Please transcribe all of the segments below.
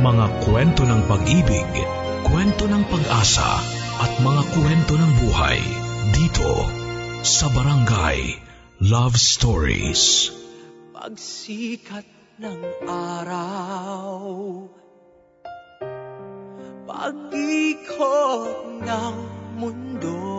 Mga kwento ng pag-ibig, kwento ng pag-asa at mga kwento ng buhay dito sa Barangay Love Stories. Pagsikat ng araw Pag-ikot ng mundo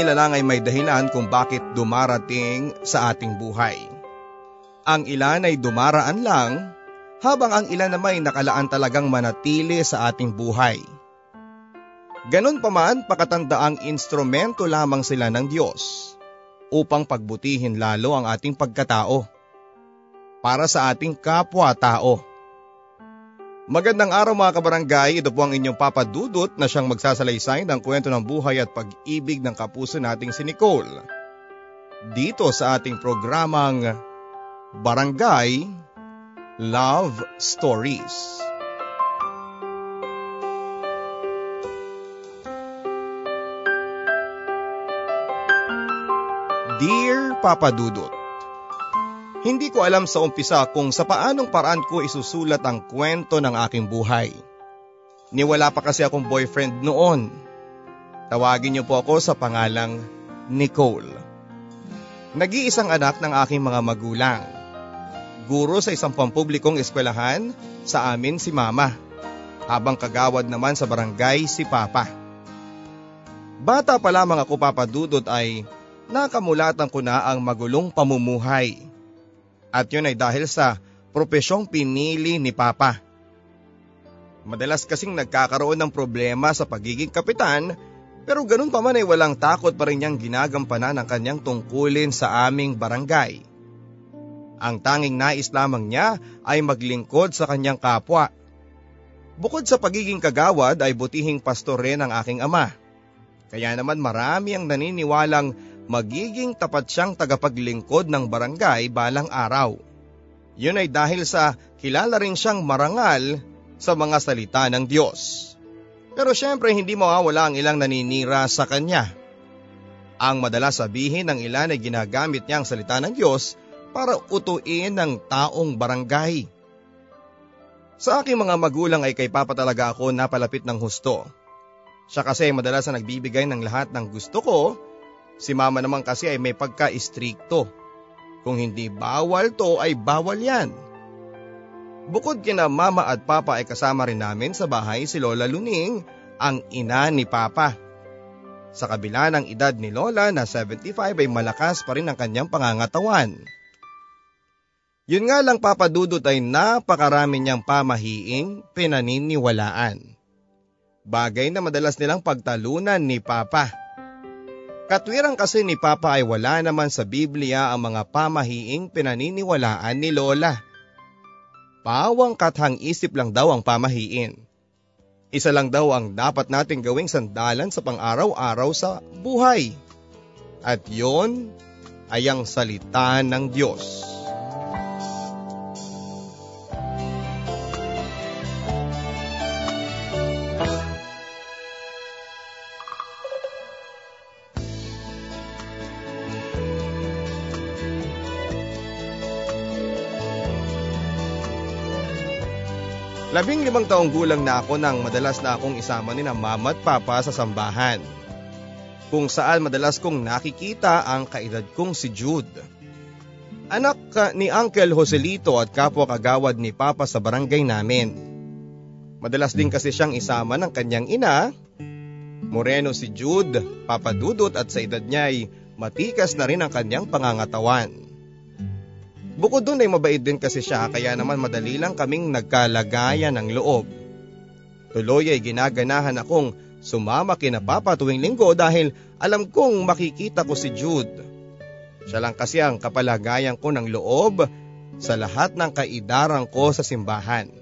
nilalang ay may dahilan kung bakit dumarating sa ating buhay. Ang ilan ay dumaraan lang, habang ang ilan naman ay nakalaan talagang manatili sa ating buhay. Ganon pa man pakatandaang instrumento lamang sila ng Diyos upang pagbutihin lalo ang ating pagkatao para sa ating kapwa-tao. Magandang araw mga kabarangay, ito po ang inyong papadudot na siyang magsasalaysay ng kwento ng buhay at pag-ibig ng kapuso nating si Nicole. Dito sa ating programang Barangay Love Stories. Dear Papa Dudut, Hindi ko alam sa umpisa kung sa paanong paraan ko isusulat ang kwento ng aking buhay. Niwala pa kasi akong boyfriend noon. Tawagin niyo po ako sa pangalang Nicole. Nag-iisang anak ng aking mga magulang. Guro sa isang pampublikong eskwelahan, sa amin si mama. Habang kagawad naman sa barangay si papa. Bata pa lamang ako papadudot ay nakamulatan ko na ang magulong pamumuhay. At yun ay dahil sa propesyong pinili ni Papa. Madalas kasing nagkakaroon ng problema sa pagiging kapitan pero ganun pa man ay walang takot pa rin niyang ginagampanan ang kanyang tungkulin sa aming barangay. Ang tanging nais lamang niya ay maglingkod sa kanyang kapwa. Bukod sa pagiging kagawad ay butihing pastor rin ang aking ama. Kaya naman marami ang naniniwalang magiging tapat siyang tagapaglingkod ng barangay balang araw. Yun ay dahil sa kilala rin siyang marangal sa mga salita ng Diyos. Pero syempre hindi mawawala ang ilang naninira sa kanya. Ang madalas sabihin ng ilan ay ginagamit niya ang salita ng Diyos para utuin ng taong barangay. Sa aking mga magulang ay kay Papa talaga ako napalapit ng husto. Siya kasi madalas na nagbibigay ng lahat ng gusto ko Si mama naman kasi ay may pagka-istrikto. Kung hindi bawal to ay bawal yan. Bukod kina mama at papa ay kasama rin namin sa bahay si Lola Luning, ang ina ni papa. Sa kabila ng edad ni Lola na 75 ay malakas pa rin ang kanyang pangangatawan. Yun nga lang papadudot ay napakarami niyang pamahiing pinaniniwalaan. Bagay na madalas nilang pagtalunan ni Papa. Katwirang kasi ni Papa ay wala naman sa Biblia ang mga pamahiing pinaniniwalaan ni Lola. Pawang kathang isip lang daw ang pamahiin. Isa lang daw ang dapat nating gawing sandalan sa pang-araw-araw sa buhay. At yon ay ang salita ng Diyos. Labing limang taong gulang na ako nang madalas na akong isama ni na mama at papa sa sambahan. Kung saan madalas kong nakikita ang kaedad kong si Jude. Anak ni Uncle Joselito at kapwa kagawad ni Papa sa barangay namin. Madalas din kasi siyang isama ng kanyang ina. Moreno si Jude, Papa Dudut at sa edad niya ay matikas na rin ang kanyang pangangatawan. Bukod doon ay mabait din kasi siya kaya naman madali lang kaming nagkalagayan ng loob. Tuloy ay ginaganahan akong sumama kina Papa tuwing linggo dahil alam kong makikita ko si Jude. Siya lang kasi ang kapalagayan ko ng loob sa lahat ng kaidaran ko sa simbahan.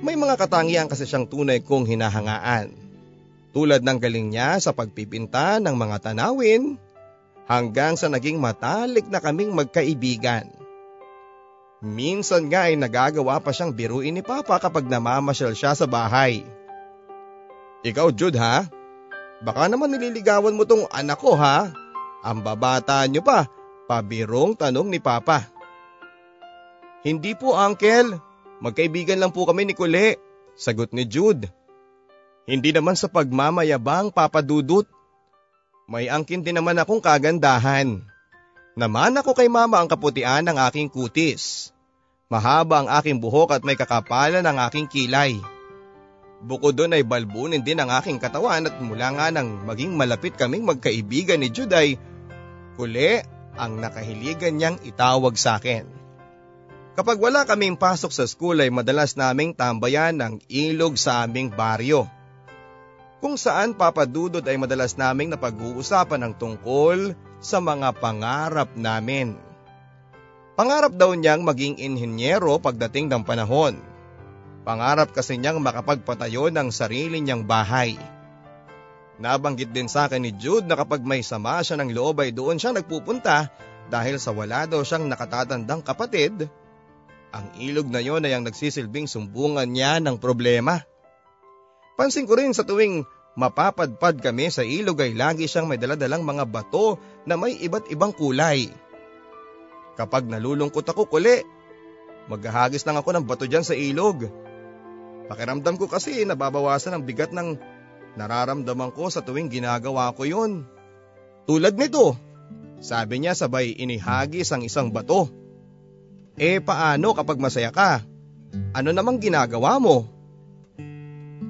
May mga katangian kasi siyang tunay kong hinahangaan. Tulad ng galing niya sa pagpipinta ng mga tanawin, hanggang sa naging matalik na kaming magkaibigan. Minsan nga ay nagagawa pa siyang biruin ni Papa kapag namamasyal siya sa bahay. Ikaw Jude ha? Baka naman nililigawan mo tong anak ko ha? Ang babata niyo pa, pabirong tanong ni Papa. Hindi po uncle, magkaibigan lang po kami ni Kule, sagot ni Jude. Hindi naman sa pagmamayabang Papa Dudut. May angkin din naman akong kagandahan. Naman ako kay mama ang kaputian ng aking kutis. Mahaba ang aking buhok at may kakapalan ang aking kilay. Bukod doon ay balbunin din ang aking katawan at mula nga nang maging malapit kaming magkaibigan ni Juday, kuli ang nakahiligan niyang itawag sa akin. Kapag wala kaming pasok sa school ay madalas naming tambayan ng ilog sa aming baryo kung saan papadudod ay madalas naming napag-uusapan ng tungkol sa mga pangarap namin. Pangarap daw niyang maging inhinyero pagdating ng panahon. Pangarap kasi niyang makapagpatayo ng sarili niyang bahay. Nabanggit din sa akin ni Jude na kapag may sama siya ng loob ay doon siya nagpupunta dahil sa wala daw siyang nakatatandang kapatid Ang ilog na yon ay ang nagsisilbing sumbungan niya ng problema. Pansin ko rin sa tuwing mapapadpad kami sa ilog ay lagi siyang may daladalang mga bato na may iba't ibang kulay. Kapag nalulungkot ako kuli, maghahagis lang ako ng bato dyan sa ilog. Pakiramdam ko kasi nababawasan ang bigat ng nararamdaman ko sa tuwing ginagawa ko yun. Tulad nito, sabi niya sabay inihagis ang isang bato. Eh paano kapag masaya ka? Ano namang ginagawa mo?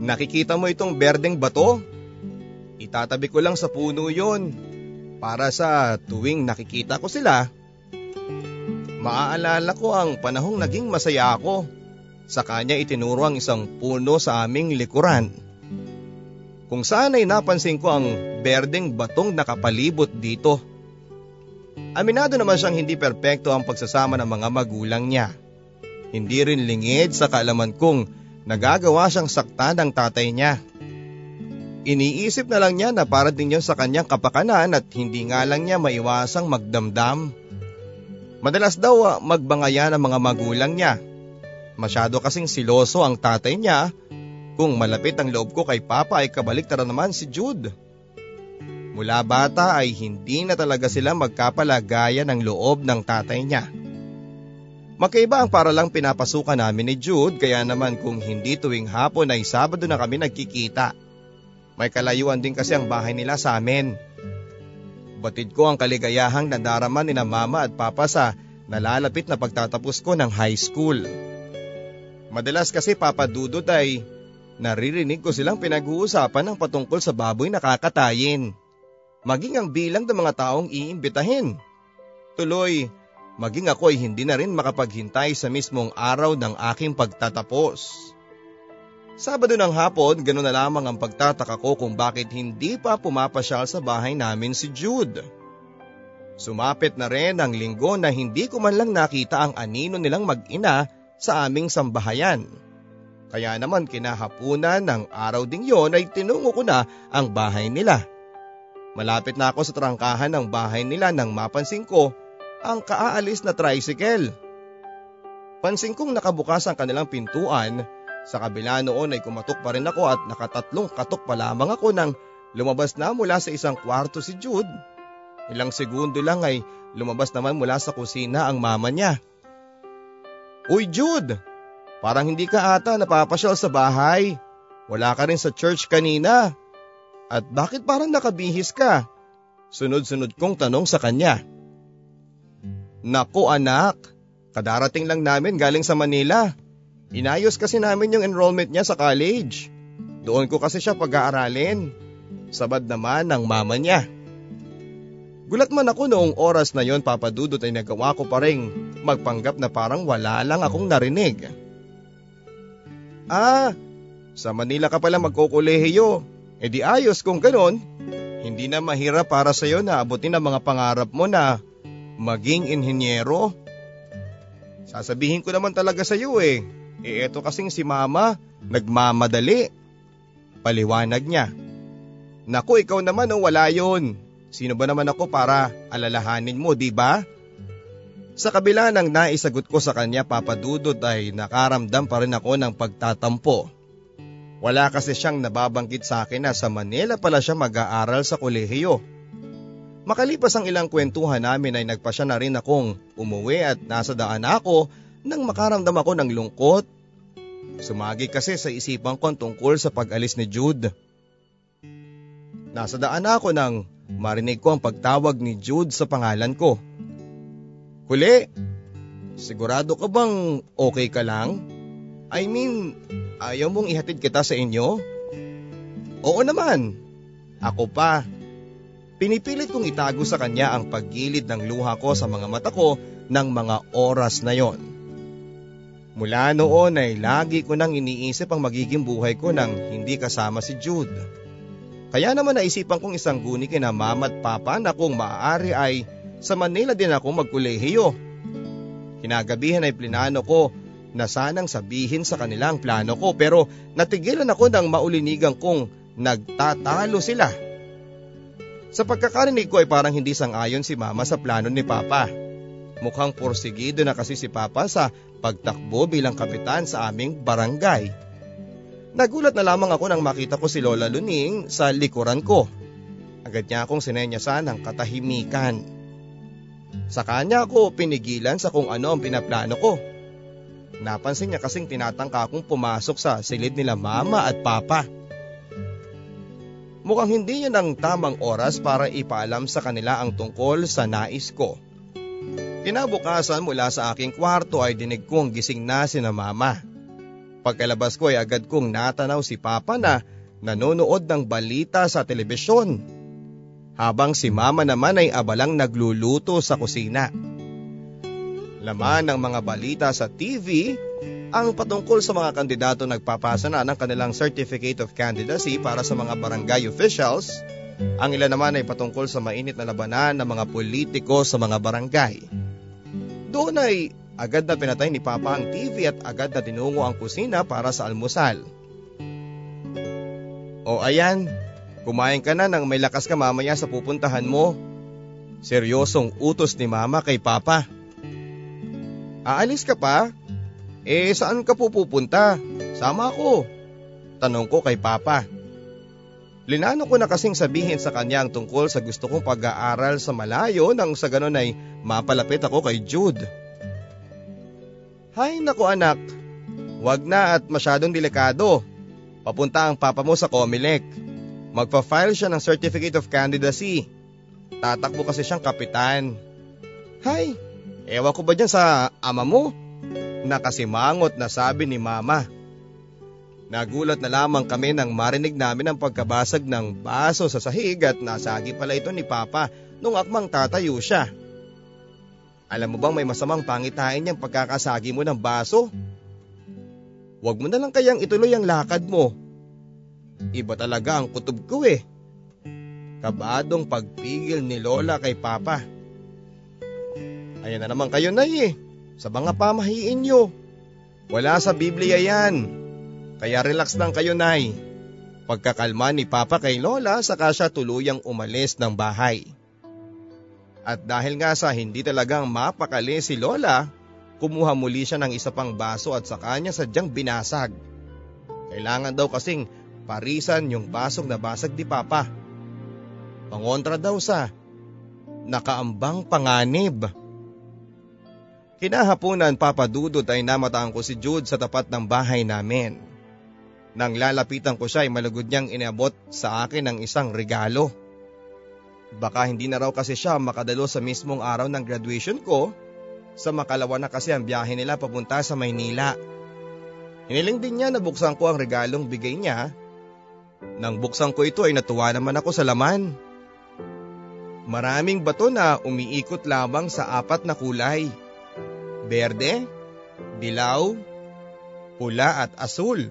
Nakikita mo itong berdeng bato? Itatabi ko lang sa puno yon para sa tuwing nakikita ko sila. Maaalala ko ang panahong naging masaya ako. Sa kanya itinuro ang isang puno sa aming likuran. Kung saan ay napansin ko ang berdeng batong nakapalibot dito. Aminado naman siyang hindi perpekto ang pagsasama ng mga magulang niya. Hindi rin lingid sa kaalaman kong nagagawa siyang sakta ng tatay niya. Iniisip na lang niya na para din yun sa kanyang kapakanan at hindi nga lang niya maiwasang magdamdam. Madalas daw magbangayan ang mga magulang niya. Masyado kasing siloso ang tatay niya. Kung malapit ang loob ko kay Papa ay kabaliktara naman si Jude. Mula bata ay hindi na talaga sila magkapalagayan ng loob ng tatay niya. Magkaiba ang para lang pinapasukan namin ni Jude kaya naman kung hindi tuwing hapon ay Sabado na kami nagkikita. May kalayuan din kasi ang bahay nila sa amin. Batid ko ang kaligayahang nadarama ni na mama at papa sa nalalapit na pagtatapos ko ng high school. Madalas kasi papadudot ay naririnig ko silang pinag-uusapan ng patungkol sa baboy na kakatayin maging ang bilang ng mga taong iimbitahin. Tuloy, maging ako ay hindi na rin makapaghintay sa mismong araw ng aking pagtatapos. Sabado ng hapon, ganoon na lamang ang pagtataka ko kung bakit hindi pa pumapasyal sa bahay namin si Jude. Sumapit na rin ang linggo na hindi ko man lang nakita ang anino nilang mag-ina sa aming sambahayan. Kaya naman kinahapunan ng araw ding yon ay tinungo ko na ang bahay nila. Malapit na ako sa trangkahan ng bahay nila nang mapansin ko ang kaaalis na tricycle. Pansin kong nakabukas ang kanilang pintuan. Sa kabila noon ay kumatok pa rin ako at nakatatlong katok pa lamang ako nang lumabas na mula sa isang kwarto si Jude. Ilang segundo lang ay lumabas naman mula sa kusina ang mama niya. Uy Jude, parang hindi ka ata napapasyal sa bahay. Wala ka rin sa church kanina. At bakit parang nakabihis ka? Sunod-sunod kong tanong sa kanya. Naku anak, kadarating lang namin galing sa Manila. Inayos kasi namin yung enrollment niya sa college. Doon ko kasi siya pag-aaralin. Sabad naman ng mama niya. Gulat man ako noong oras na yon papadudot ay nagawa ko pa rin magpanggap na parang wala lang akong narinig. Ah, sa Manila ka pala magkukulehiyo. E di ayos kung ganon, hindi na mahirap para sa'yo na abutin ang mga pangarap mo na maging inhinyero. Sasabihin ko naman talaga sa'yo eh, e eto kasing si mama, nagmamadali. Paliwanag niya. Naku, ikaw naman oh, wala yon. Sino ba naman ako para alalahanin mo, di ba? Sa kabila ng naisagot ko sa kanya papadudot ay nakaramdam pa rin ako ng pagtatampo. Wala kasi siyang nababanggit sa akin na sa Manila pala siya mag-aaral sa kolehiyo. Makalipas ang ilang kwentuhan namin ay nagpasya na rin akong umuwi at nasa daan ako nang makaramdam ako ng lungkot. Sumagi kasi sa isipan ko tungkol sa pag-alis ni Jude. Nasa daan ako nang marinig ko ang pagtawag ni Jude sa pangalan ko. Huli, sigurado ka bang okay ka lang? I mean, Ayaw mong ihatid kita sa inyo? Oo naman. Ako pa. Pinipilit kong itago sa kanya ang paggilid ng luha ko sa mga mata ko ng mga oras na yon. Mula noon ay lagi ko nang iniisip ang magiging buhay ko nang hindi kasama si Jude. Kaya naman naisipan kong isang guni kina mama at papa na kung maaari ay sa Manila din ako magkulehiyo. Kinagabihan ay plinano ko na sanang sabihin sa kanilang plano ko pero natigilan ako ng maulinigang kong nagtatalo sila. Sa pagkakarinig ko ay parang hindi sang-ayon si mama sa plano ni papa. Mukhang porsigido na kasi si papa sa pagtakbo bilang kapitan sa aming barangay. Nagulat na lamang ako nang makita ko si Lola Luning sa likuran ko. Agad niya akong sinenyasan ng katahimikan. Sa kanya ako pinigilan sa kung ano ang pinaplano ko. Napansin niya kasing tinatangka akong pumasok sa silid nila mama at papa. Mukhang hindi yun ang tamang oras para ipaalam sa kanila ang tungkol sa nais ko. Kinabukasan mula sa aking kwarto ay dinig kong gising na si na mama. Pagkalabas ko ay agad kong natanaw si papa na nanonood ng balita sa telebisyon. Habang si mama naman ay abalang nagluluto sa kusina. Laman ng mga balita sa TV ang patungkol sa mga kandidato nagpapasa na ng kanilang Certificate of Candidacy para sa mga barangay officials. Ang ilan naman ay patungkol sa mainit na labanan ng mga politiko sa mga barangay. Doon ay agad na pinatay ni Papa ang TV at agad na tinungo ang kusina para sa almusal. O ayan, kumain ka na nang may lakas ka mamaya sa pupuntahan mo. Seryosong utos ni Mama kay Papa. Aalis ka pa? Eh saan ka pupunta? Sama ako. Tanong ko kay Papa. Linano ko na kasing sabihin sa kanya ang tungkol sa gusto kong pag-aaral sa malayo nang sa ganon ay mapalapit ako kay Jude. Hay nako anak, wag na at masyadong delikado. Papunta ang papa mo sa Comelec. Magpa-file siya ng Certificate of Candidacy. Tatakbo kasi siyang kapitan. Hay, ewan ko ba dyan sa ama mo? Nakasimangot na sabi ni mama. Nagulat na lamang kami nang marinig namin ang pagkabasag ng baso sa sahig at nasagi pala ito ni Papa nung akmang tatayo siya. Alam mo bang may masamang pangitain niyang pagkakasagi mo ng baso? Huwag mo na lang kayang ituloy ang lakad mo. Iba talaga ang kutob ko eh. Kabadong pagpigil ni Lola kay Papa. Ayan na naman kayo na eh sa mga pamahiin nyo. Wala sa Biblia yan. Kaya relax lang kayo, Nay. Pagkakalma ni Papa kay Lola, saka siya tuluyang umalis ng bahay. At dahil nga sa hindi talagang mapakali si Lola, kumuha muli siya ng isa pang baso at sa kanya sadyang binasag. Kailangan daw kasing parisan yung basong nabasag ni Papa. Pangontra daw sa nakaambang panganib. Kinahapunan papadudot ay namataan ko si Jude sa tapat ng bahay namin. Nang lalapitan ko siya ay malugod niyang inabot sa akin ng isang regalo. Baka hindi na raw kasi siya makadalo sa mismong araw ng graduation ko, sa makalawa na kasi ang biyahe nila papunta sa Maynila. Hiniling din niya na buksan ko ang regalong bigay niya. Nang buksan ko ito ay natuwa naman ako sa laman. Maraming bato na umiikot lamang sa apat na kulay. Berde, dilaw, pula at asul.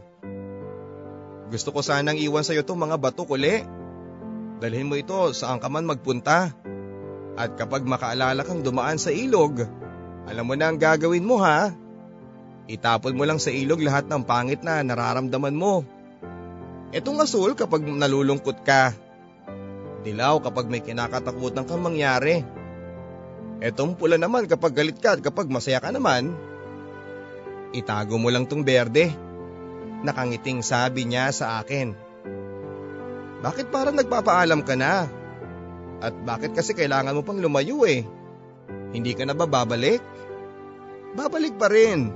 Gusto ko sanang iwan sa iyo itong mga bato kuli. Dalhin mo ito saan ka man magpunta. At kapag makaalala kang dumaan sa ilog, alam mo na ang gagawin mo ha. Itapon mo lang sa ilog lahat ng pangit na nararamdaman mo. Itong asul kapag nalulungkot ka. Dilaw kapag may kinakatakutan kang mangyari. Etong pula naman kapag galit ka at kapag masaya ka naman, itago mo lang tong berde. Nakangiting sabi niya sa akin. Bakit parang nagpapaalam ka na? At bakit kasi kailangan mo pang lumayo eh? Hindi ka na ba babalik? Babalik pa rin.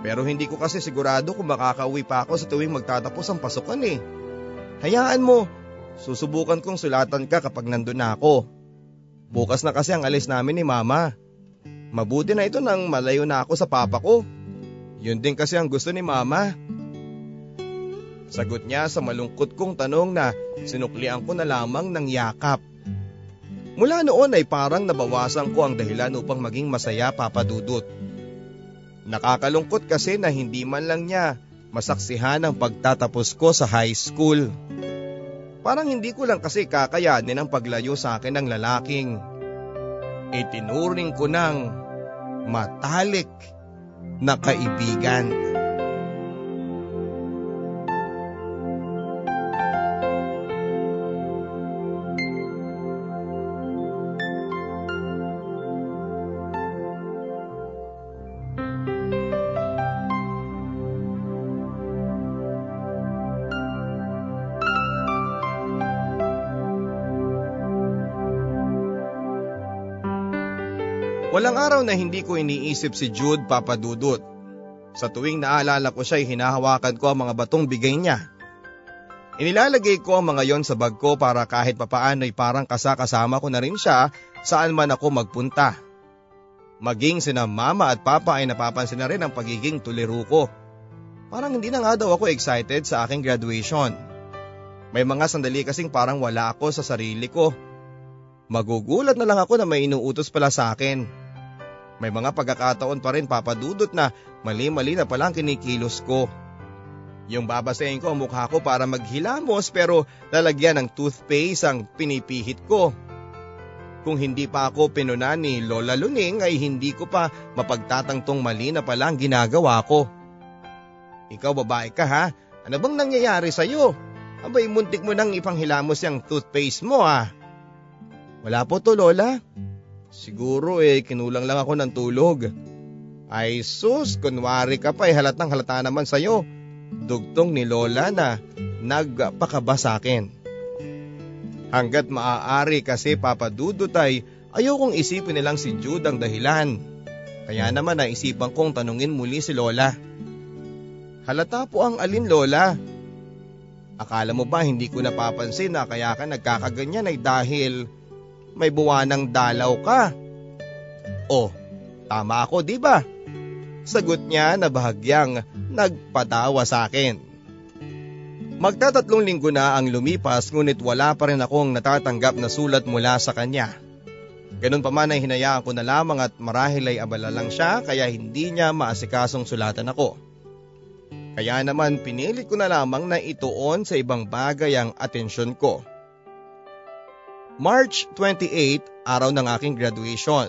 Pero hindi ko kasi sigurado kung makakauwi pa ako sa tuwing magtatapos ang pasukan eh. Hayaan mo, susubukan kong sulatan ka kapag nandun na ako. Bukas na kasi ang alis namin ni mama. Mabuti na ito nang malayo na ako sa papa ko. Yun din kasi ang gusto ni mama. Sagot niya sa malungkot kong tanong na sinuklian ko na lamang ng yakap. Mula noon ay parang nabawasan ko ang dahilan upang maging masaya papadudot. Nakakalungkot kasi na hindi man lang niya masaksihan ang pagtatapos ko sa high school. Parang hindi ko lang kasi kakayanin ang paglayo sa akin ng lalaking itinuring ko ng matalik na kaibigan. Araw na hindi ko iniisip si Jude papadudot. Sa tuwing naalala ko siya ay hinahawakan ko ang mga batong bigay niya. Inilalagay ko ang mga yon sa bag ko para kahit papaano ay parang kasakasama ko na rin siya saan man ako magpunta. Maging sina mama at papa ay napapansin na rin ang pagiging tuliro ko. Parang hindi na nga daw ako excited sa aking graduation. May mga sandali kasing parang wala ako sa sarili ko. Magugulat na lang ako na may inuutos pala sa akin. May mga pagkakataon pa rin papadudot na mali-mali na palang kinikilos ko. Yung babasahin ko ang mukha ko para maghilamos pero lalagyan ng toothpaste ang pinipihit ko. Kung hindi pa ako pinunan ni Lola Luning ay hindi ko pa mapagtatangtong mali na palang ginagawa ko. Ikaw babae ka ha? Ano bang nangyayari sa'yo? Abay muntik mo nang ipanghilamos yung toothpaste mo ah. Wala po to Lola. Siguro eh kinulang lang ako ng tulog. Ay sus, kunwari ka pa eh halatang halata naman sa'yo. Dugtong ni Lola na nagpakaba sa akin. Hanggat maaari kasi papadudot ay ayokong isipin nilang si Jude ang dahilan. Kaya naman naisipan kong tanungin muli si Lola. Halata po ang alin Lola. Akala mo ba hindi ko napapansin na kaya ka nagkakaganyan ay dahil may buwanang dalaw ka? Oh, tama ako di ba? Sagot niya na bahagyang nagpatawa sa akin. Magtatatlong linggo na ang lumipas ngunit wala pa rin akong natatanggap na sulat mula sa kanya. Ganun pa man ay hinayaan ko na lamang at marahil ay abala lang siya kaya hindi niya maasikasong sulatan ako. Kaya naman pinilit ko na lamang na ituon sa ibang bagay ang atensyon ko. March 28, araw ng aking graduation.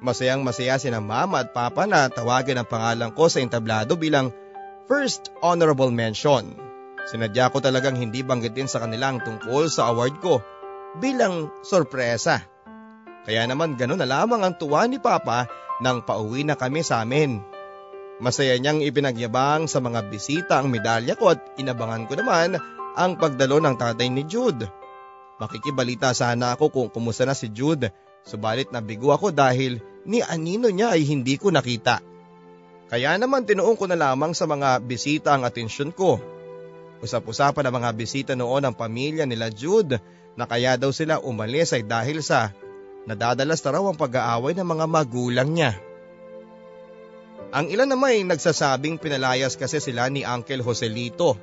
Masayang masaya sina mama at papa na tawagan ang pangalan ko sa entablado bilang First Honorable Mention. Sinadya ko talagang hindi banggitin sa kanilang tungkol sa award ko bilang sorpresa. Kaya naman gano'n na lamang ang tuwa ni Papa nang pauwi na kami sa amin. Masaya niyang ipinagyabang sa mga bisita ang medalya ko at inabangan ko naman ang pagdalo ng tatay ni Jude. Makikibalita sana ako kung kumusta na si Jude, subalit nabigo ako dahil ni anino niya ay hindi ko nakita. Kaya naman tinuong ko na lamang sa mga bisita ang atensyon ko. Usap-usapan ang mga bisita noon ang pamilya nila Jude na kaya daw sila umalis ay dahil sa nadadalas na raw ang pag-aaway ng mga magulang niya. Ang ilan naman ay nagsasabing pinalayas kasi sila ni Uncle Joselito.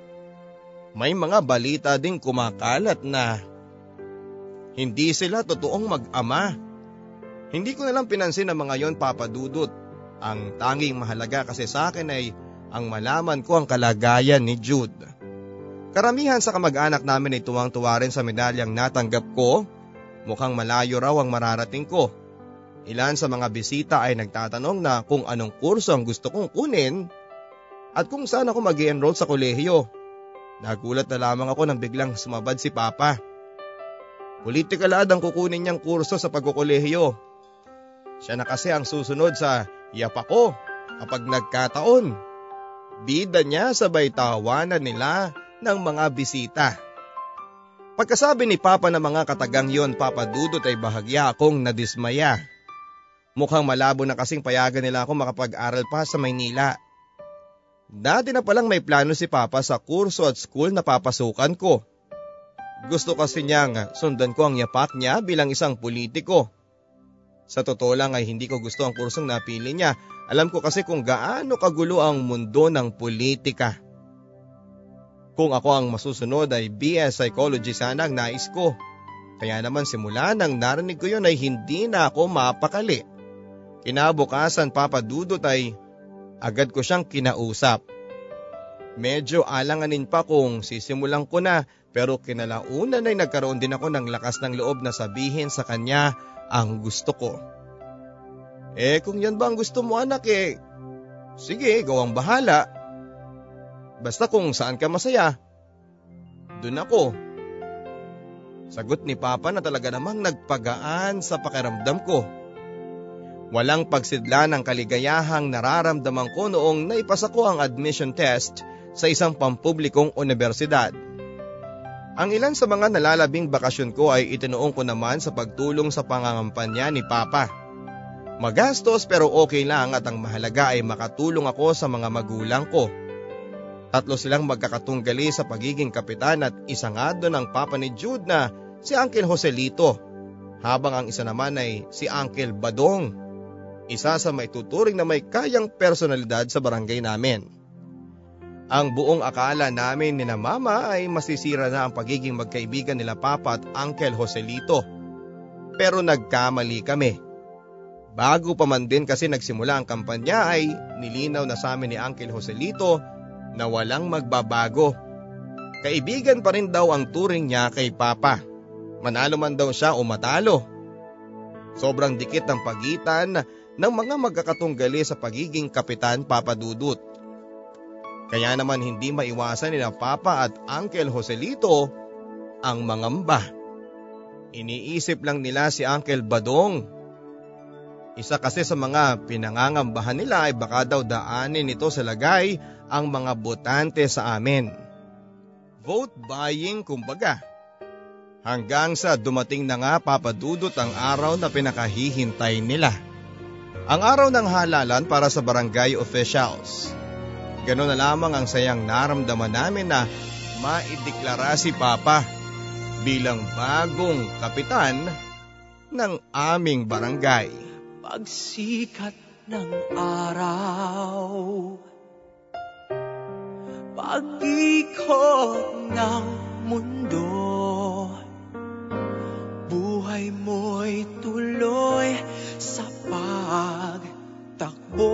May mga balita ding kumakalat na hindi sila totoong mag-ama. Hindi ko nalang pinansin ang mga yon papadudot. Ang tanging mahalaga kasi sa akin ay ang malaman ko ang kalagayan ni Jude. Karamihan sa kamag-anak namin ay tuwang-tuwa rin sa medalyang natanggap ko. Mukhang malayo raw ang mararating ko. Ilan sa mga bisita ay nagtatanong na kung anong kurso ang gusto kong kunin at kung saan ako mag enroll sa kolehiyo. Nagulat na lamang ako nang biglang sumabad si Papa. Politikal ad ang kukunin niyang kurso sa pagkukolehiyo. Siya na kasi ang susunod sa yapa ko kapag nagkataon. Bida niya sabay tawanan nila ng mga bisita. Pagkasabi ni Papa ng mga katagang yon papadudot ay bahagya akong nadismaya. Mukhang malabo na kasing payagan nila ako makapag-aral pa sa Maynila. Dati na palang may plano si Papa sa kurso at school na papasukan ko. Gusto kasi niyang sundan ko ang yapak niya bilang isang politiko. Sa totoo lang ay hindi ko gusto ang kursong napili niya. Alam ko kasi kung gaano kagulo ang mundo ng politika. Kung ako ang masusunod ay BS Psychology sana ang nais ko. Kaya naman simula nang narinig ko yun ay hindi na ako mapakali. Kinabukasan papadudot ay agad ko siyang kinausap. Medyo alanganin pa kung sisimulan ko na pero kinalaunan ay nagkaroon din ako ng lakas ng loob na sabihin sa kanya ang gusto ko. Eh kung yan ba ang gusto mo anak eh, sige gawang bahala. Basta kung saan ka masaya, dun ako. Sagot ni Papa na talaga namang nagpagaan sa pakiramdam ko. Walang pagsidla ng kaligayahang nararamdaman ko noong naipasa ko ang admission test sa isang pampublikong universidad. Ang ilan sa mga nalalabing bakasyon ko ay itinuong ko naman sa pagtulong sa pangangampanya ni Papa. Magastos pero okay lang at ang mahalaga ay makatulong ako sa mga magulang ko. Tatlo silang magkakatunggali sa pagiging kapitan at isa nga doon ang papa ni Jude na si Uncle Joselito habang ang isa naman ay si Uncle Badong. Isa sa may tuturing na may kayang personalidad sa barangay namin. Ang buong akala namin ni na mama ay masisira na ang pagiging magkaibigan nila papa at Uncle Joselito. Pero nagkamali kami. Bago pa man din kasi nagsimula ang kampanya ay nilinaw na sa amin ni Uncle Joselito na walang magbabago. Kaibigan pa rin daw ang turing niya kay Papa. Manalo man daw siya o matalo. Sobrang dikit ang pagitan ng mga magkakatunggali sa pagiging kapitan Papa Dudut. Kaya naman hindi maiwasan nila Papa at Uncle Joselito ang mangamba. Iniisip lang nila si Uncle Badong isa kasi sa mga pinangangambahan nila ay baka daw daanin nito sa lagay ang mga botante sa amin. Vote buying kumbaga. Hanggang sa dumating na nga papadudot ang araw na pinakahihintay nila. Ang araw ng halalan para sa barangay officials. Ganon na lamang ang sayang naramdaman namin na maideklara si Papa bilang bagong kapitan ng aming barangay. Pagsikat ng araw Pag-ikot ng mundo Buhay mo'y tuloy sa pagtakbo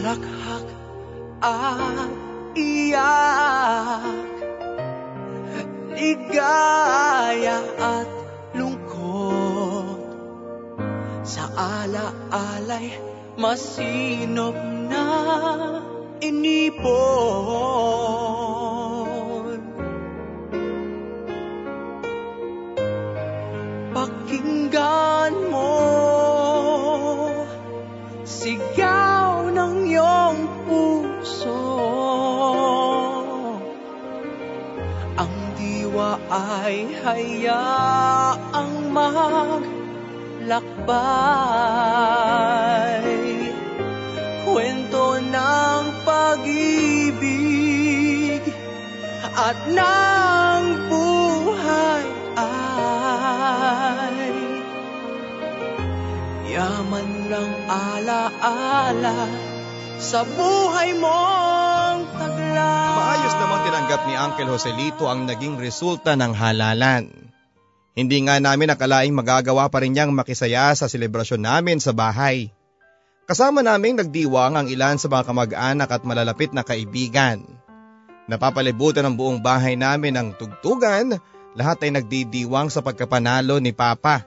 Halakhak at iyak. Ligaya at lungkot. Sa ala-alay masinop na inipon. Pakinggan mo ay hayaang maglakbay Kwento ng pag-ibig at ng buhay ay Yaman ng ala-ala sa buhay mong tagla. Namang tinanggap ni Uncle Joselito ang naging resulta ng halalan. Hindi nga namin nakalaing magagawa pa rin niyang makisaya sa selebrasyon namin sa bahay. Kasama naming nagdiwang ang ilan sa mga kamag-anak at malalapit na kaibigan. Napapalibutan ang buong bahay namin ng tugtugan, lahat ay nagdidiwang sa pagkapanalo ni Papa.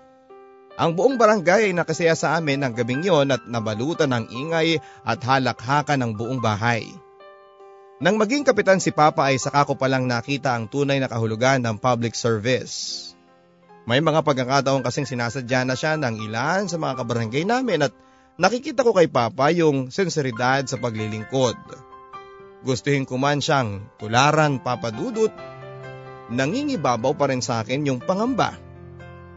Ang buong barangay ay nakasaya sa amin ng gabing yon at nabalutan ng ingay at halakhakan ng buong bahay. Nang maging kapitan si Papa ay saka ko palang nakita ang tunay na kahulugan ng public service. May mga pagkakataon kasing sinasadya na siya ng ilan sa mga kabarangay namin at nakikita ko kay Papa yung senseridad sa paglilingkod. Gustuhin ko man siyang tularan papadudot, nangingibabaw pa rin sa akin yung pangamba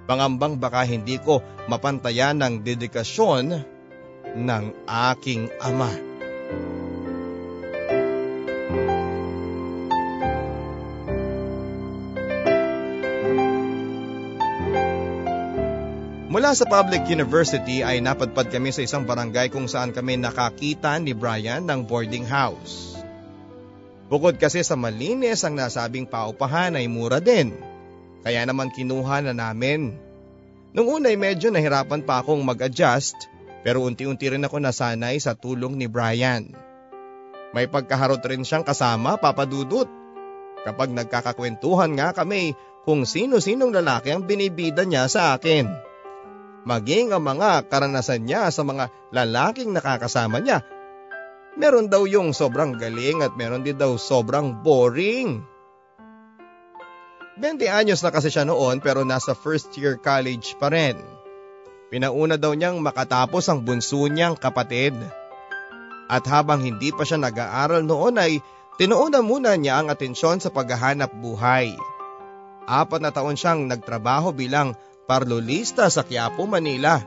Pangambang baka hindi ko mapantayan ng dedikasyon ng aking ama. Mula sa public university ay napadpad kami sa isang barangay kung saan kami nakakita ni Brian ng boarding house. Bukod kasi sa malinis ang nasabing paupahan ay mura din. Kaya naman kinuha na namin. Nung una ay medyo nahirapan pa akong mag-adjust pero unti-unti rin ako nasanay sa tulong ni Brian. May pagkaharot rin siyang kasama papadudot. Kapag nagkakakwentuhan nga kami kung sino-sinong lalaki ang binibida niya sa akin. Maging ang mga karanasan niya sa mga lalaking nakakasama niya. Meron daw yung sobrang galing at meron din daw sobrang boring. 20 anyos na kasi siya noon pero nasa first year college pa rin. Pinauna daw niyang makatapos ang bunso niyang kapatid. At habang hindi pa siya nag-aaral noon ay tinuunan muna niya ang atensyon sa paghahanap buhay. Apat na taon siyang nagtrabaho bilang parlolista sa Quiapo, Manila.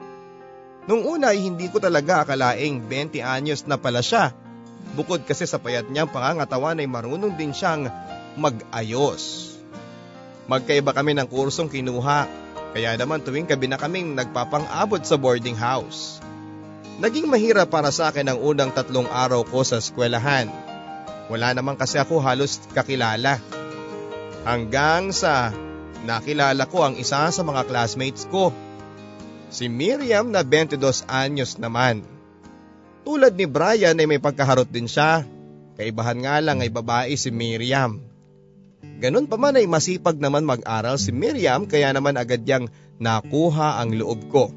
Nung una ay hindi ko talaga akalaing 20 anyos na pala siya. Bukod kasi sa payat niyang pangangatawan ay marunong din siyang mag-ayos. Magkaiba kami ng kursong kinuha, kaya naman tuwing gabi na kaming nagpapang-abot sa boarding house. Naging mahirap para sa akin ang unang tatlong araw ko sa eskwelahan. Wala naman kasi ako halos kakilala. Hanggang sa nakilala ko ang isa sa mga classmates ko. Si Miriam na 22 anyos naman. Tulad ni Brian ay may pagkaharot din siya. Kaibahan nga lang ay babae si Miriam. Ganon pa man ay masipag naman mag-aral si Miriam kaya naman agad niyang nakuha ang loob ko.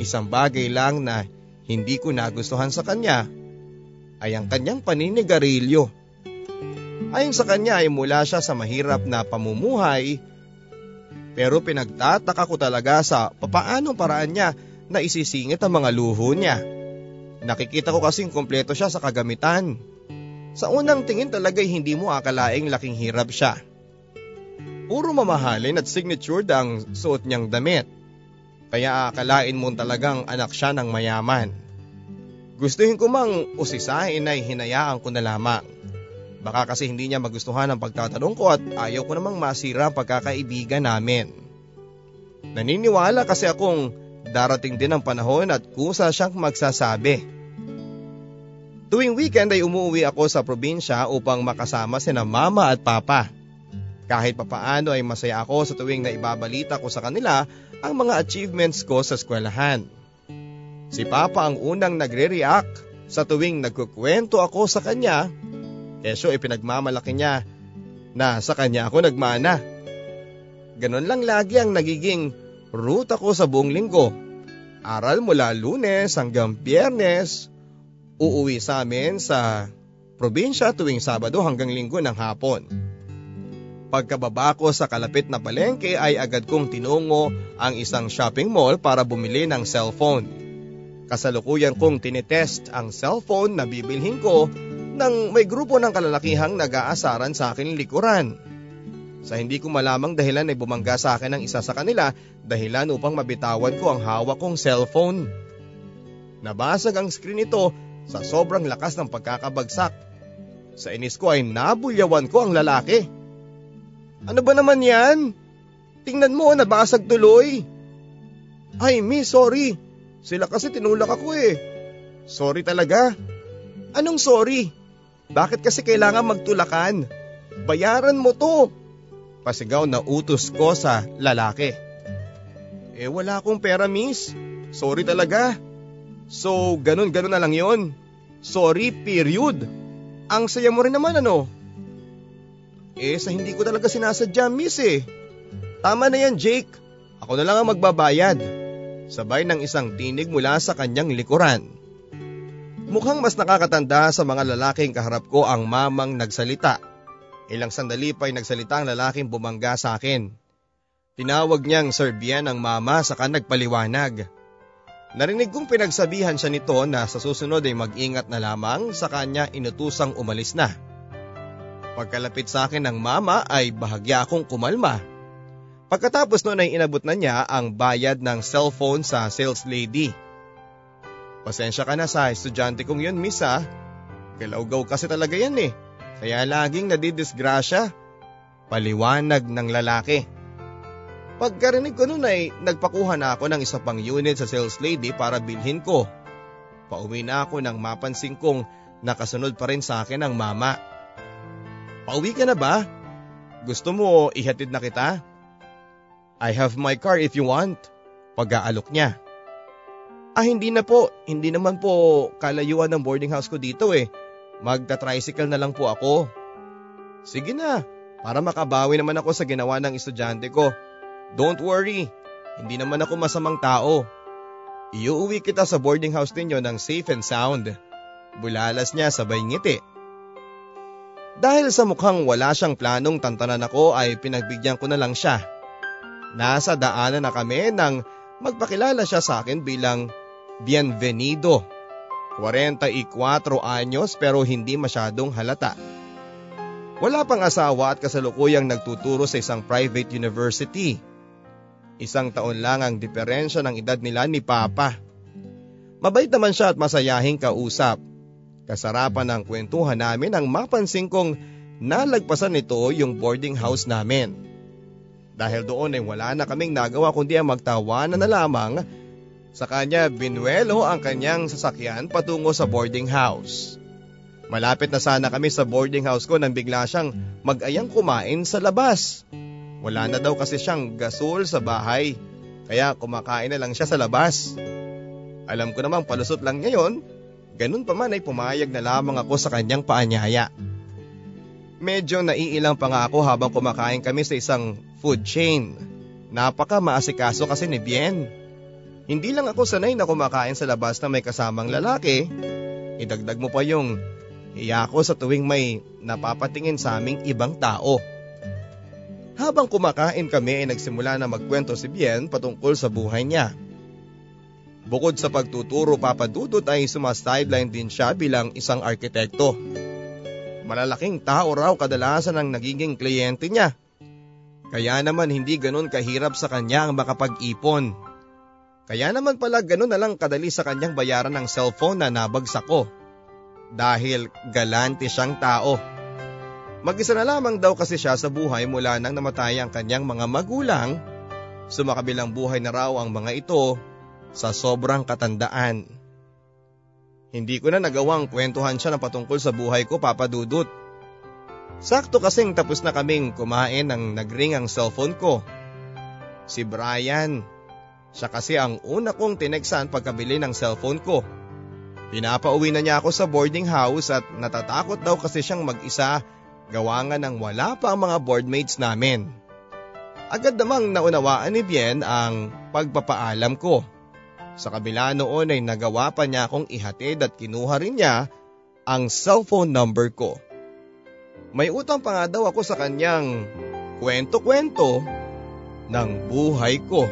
Isang bagay lang na hindi ko nagustuhan sa kanya ay ang kanyang paninigarilyo. Ayon sa kanya ay mula siya sa mahirap na pamumuhay pero pinagtataka ko talaga sa papaanong paraan niya na isisingit ang mga luho niya. Nakikita ko kasing kompleto siya sa kagamitan. Sa unang tingin talaga'y hindi mo akalaing laking hirap siya. Puro mamahalin at signature ang suot niyang damit. Kaya akalain mo talagang anak siya ng mayaman. Gustuhin ko mang usisahin ay hinayaan ko na lamang. Baka kasi hindi niya magustuhan ang pagtatanong ko at ayaw ko namang masira ang pagkakaibigan namin. Naniniwala kasi akong darating din ang panahon at kusa siyang magsasabi. Tuwing weekend ay umuwi ako sa probinsya upang makasama sina mama at papa. Kahit papaano ay masaya ako sa tuwing na ibabalita ko sa kanila ang mga achievements ko sa eskwelahan. Si Papa ang unang nagre-react sa tuwing nagkukwento ako sa kanya, kesyo ipinagmamalaki niya na sa kanya ako nagmana. Ganon lang lagi ang nagiging route ako sa buong linggo. Aral mula lunes hanggang biyernes, uuwi sa amin sa probinsya tuwing Sabado hanggang linggo ng hapon. Pagkababa ko sa kalapit na palengke ay agad kong tinungo ang isang shopping mall para bumili ng cellphone. Kasalukuyan kong tinetest ang cellphone na bibilhin ko nang may grupo ng kalalakihang nag-aasaran sa akin likuran. Sa hindi ko malamang dahilan ay bumangga sa akin ang isa sa kanila dahilan upang mabitawan ko ang hawak kong cellphone. Nabasag ang screen nito sa sobrang lakas ng pagkakabagsak. Sa inis ko ay nabulyawan ko ang lalaki. Ano ba naman yan? Tingnan mo, nabasag tuloy. Ay, miss, sorry. Sila kasi tinulak ako eh. Sorry talaga. Anong sorry? Bakit kasi kailangan magtulakan? Bayaran mo to. Pasigaw na utos ko sa lalaki. Eh wala akong pera miss. Sorry talaga. So ganun-ganun na lang yon. Sorry period. Ang saya mo rin naman ano. Eh sa hindi ko talaga sinasadya miss eh. Tama na yan Jake. Ako na lang ang magbabayad. Sabay ng isang tinig mula sa kanyang likuran. Mukhang mas nakakatanda sa mga lalaking kaharap ko ang mamang nagsalita. Ilang sandali pa'y nagsalita ang lalaking bumangga sa akin. Tinawag niyang Serbian ang mama saka nagpaliwanag. Narinig kong pinagsabihan siya nito na sa susunod ay mag-ingat na lamang sa kanya inutusang umalis na. Pagkalapit sa akin ng mama ay bahagya akong kumalma. Pagkatapos noon ay inabot na niya ang bayad ng cellphone sa sales lady. Pasensya ka na sa estudyante kong yun, miss ha. Galawgaw kasi talaga yan eh. Kaya laging nadidisgrasya. Paliwanag ng lalaki. Pagkarinig ko noon ay nagpakuha na ako ng isa pang unit sa sales lady para bilhin ko. Pauwi na ako nang mapansin kong nakasunod pa rin sa akin ang mama. Pauwi ka na ba? Gusto mo ihatid na kita? I have my car if you want. Pag-aalok niya. Ah hindi na po, hindi naman po kalayuan ng boarding house ko dito eh. Magta-tricycle na lang po ako. Sige na, para makabawi naman ako sa ginawa ng estudyante ko. Don't worry, hindi naman ako masamang tao. Iuwi kita sa boarding house ninyo ng safe and sound. Bulalas niya sabay ngiti. Dahil sa mukhang wala siyang planong tantanan ako ay pinagbigyan ko na lang siya. Nasa daanan na kami nang magpakilala siya sa akin bilang Bienvenido. 44 anyos pero hindi masyadong halata. Wala pang asawa at kasalukuyang nagtuturo sa isang private university. Isang taon lang ang diferensya ng edad nila ni Papa. Mabait naman siya at masayahing kausap. Kasarapan ng kwentuhan namin ang mapansin kong nalagpasan nito yung boarding house namin. Dahil doon ay wala na kaming nagawa kundi ang magtawanan na lamang sa kanya binuelo ang kanyang sasakyan patungo sa boarding house. Malapit na sana kami sa boarding house ko nang bigla siyang mag-ayang kumain sa labas. Wala na daw kasi siyang gasol sa bahay, kaya kumakain na lang siya sa labas. Alam ko namang palusot lang ngayon, ganun pa man ay pumayag na lamang ako sa kanyang paanyaya. Medyo naiilang pa nga ako habang kumakain kami sa isang food chain. Napaka maasikaso kasi ni Bien. Hindi lang ako sanay na kumakain sa labas na may kasamang lalaki. Idagdag mo pa yung Hiya ko sa tuwing may napapatingin sa aming ibang tao. Habang kumakain kami ay nagsimula na magkwento si Bien patungkol sa buhay niya. Bukod sa pagtuturo papadudot ay sumasideline din siya bilang isang arkitekto. Malalaking tao raw kadalasan ang nagiging kliyente niya. Kaya naman hindi ganun kahirap sa kanya ang makapag-ipon. Kaya naman pala ganun na lang kadali sa kanyang bayaran ng cellphone na nabagsak ko dahil galante siyang tao. Mag-isa na lamang daw kasi siya sa buhay mula nang namatay ang kanyang mga magulang. Sumakabilang buhay na raw ang mga ito sa sobrang katandaan. Hindi ko na nagawang kwentuhan siya ng patungkol sa buhay ko papadudot. Sakto kasing tapos na kaming kumain nang nagring ang cellphone ko. Si Brian. Siya kasi ang una kong tineksan pagkabili ng cellphone ko. Pinapauwi na niya ako sa boarding house at natatakot daw kasi siyang mag-isa gawa nga ng wala pa ang mga boardmates namin. Agad namang naunawaan ni Bien ang pagpapaalam ko. Sa kabila noon ay nagawa pa niya akong ihatid at kinuha rin niya ang cellphone number ko. May utang pa nga daw ako sa kanyang kwento-kwento ng buhay ko.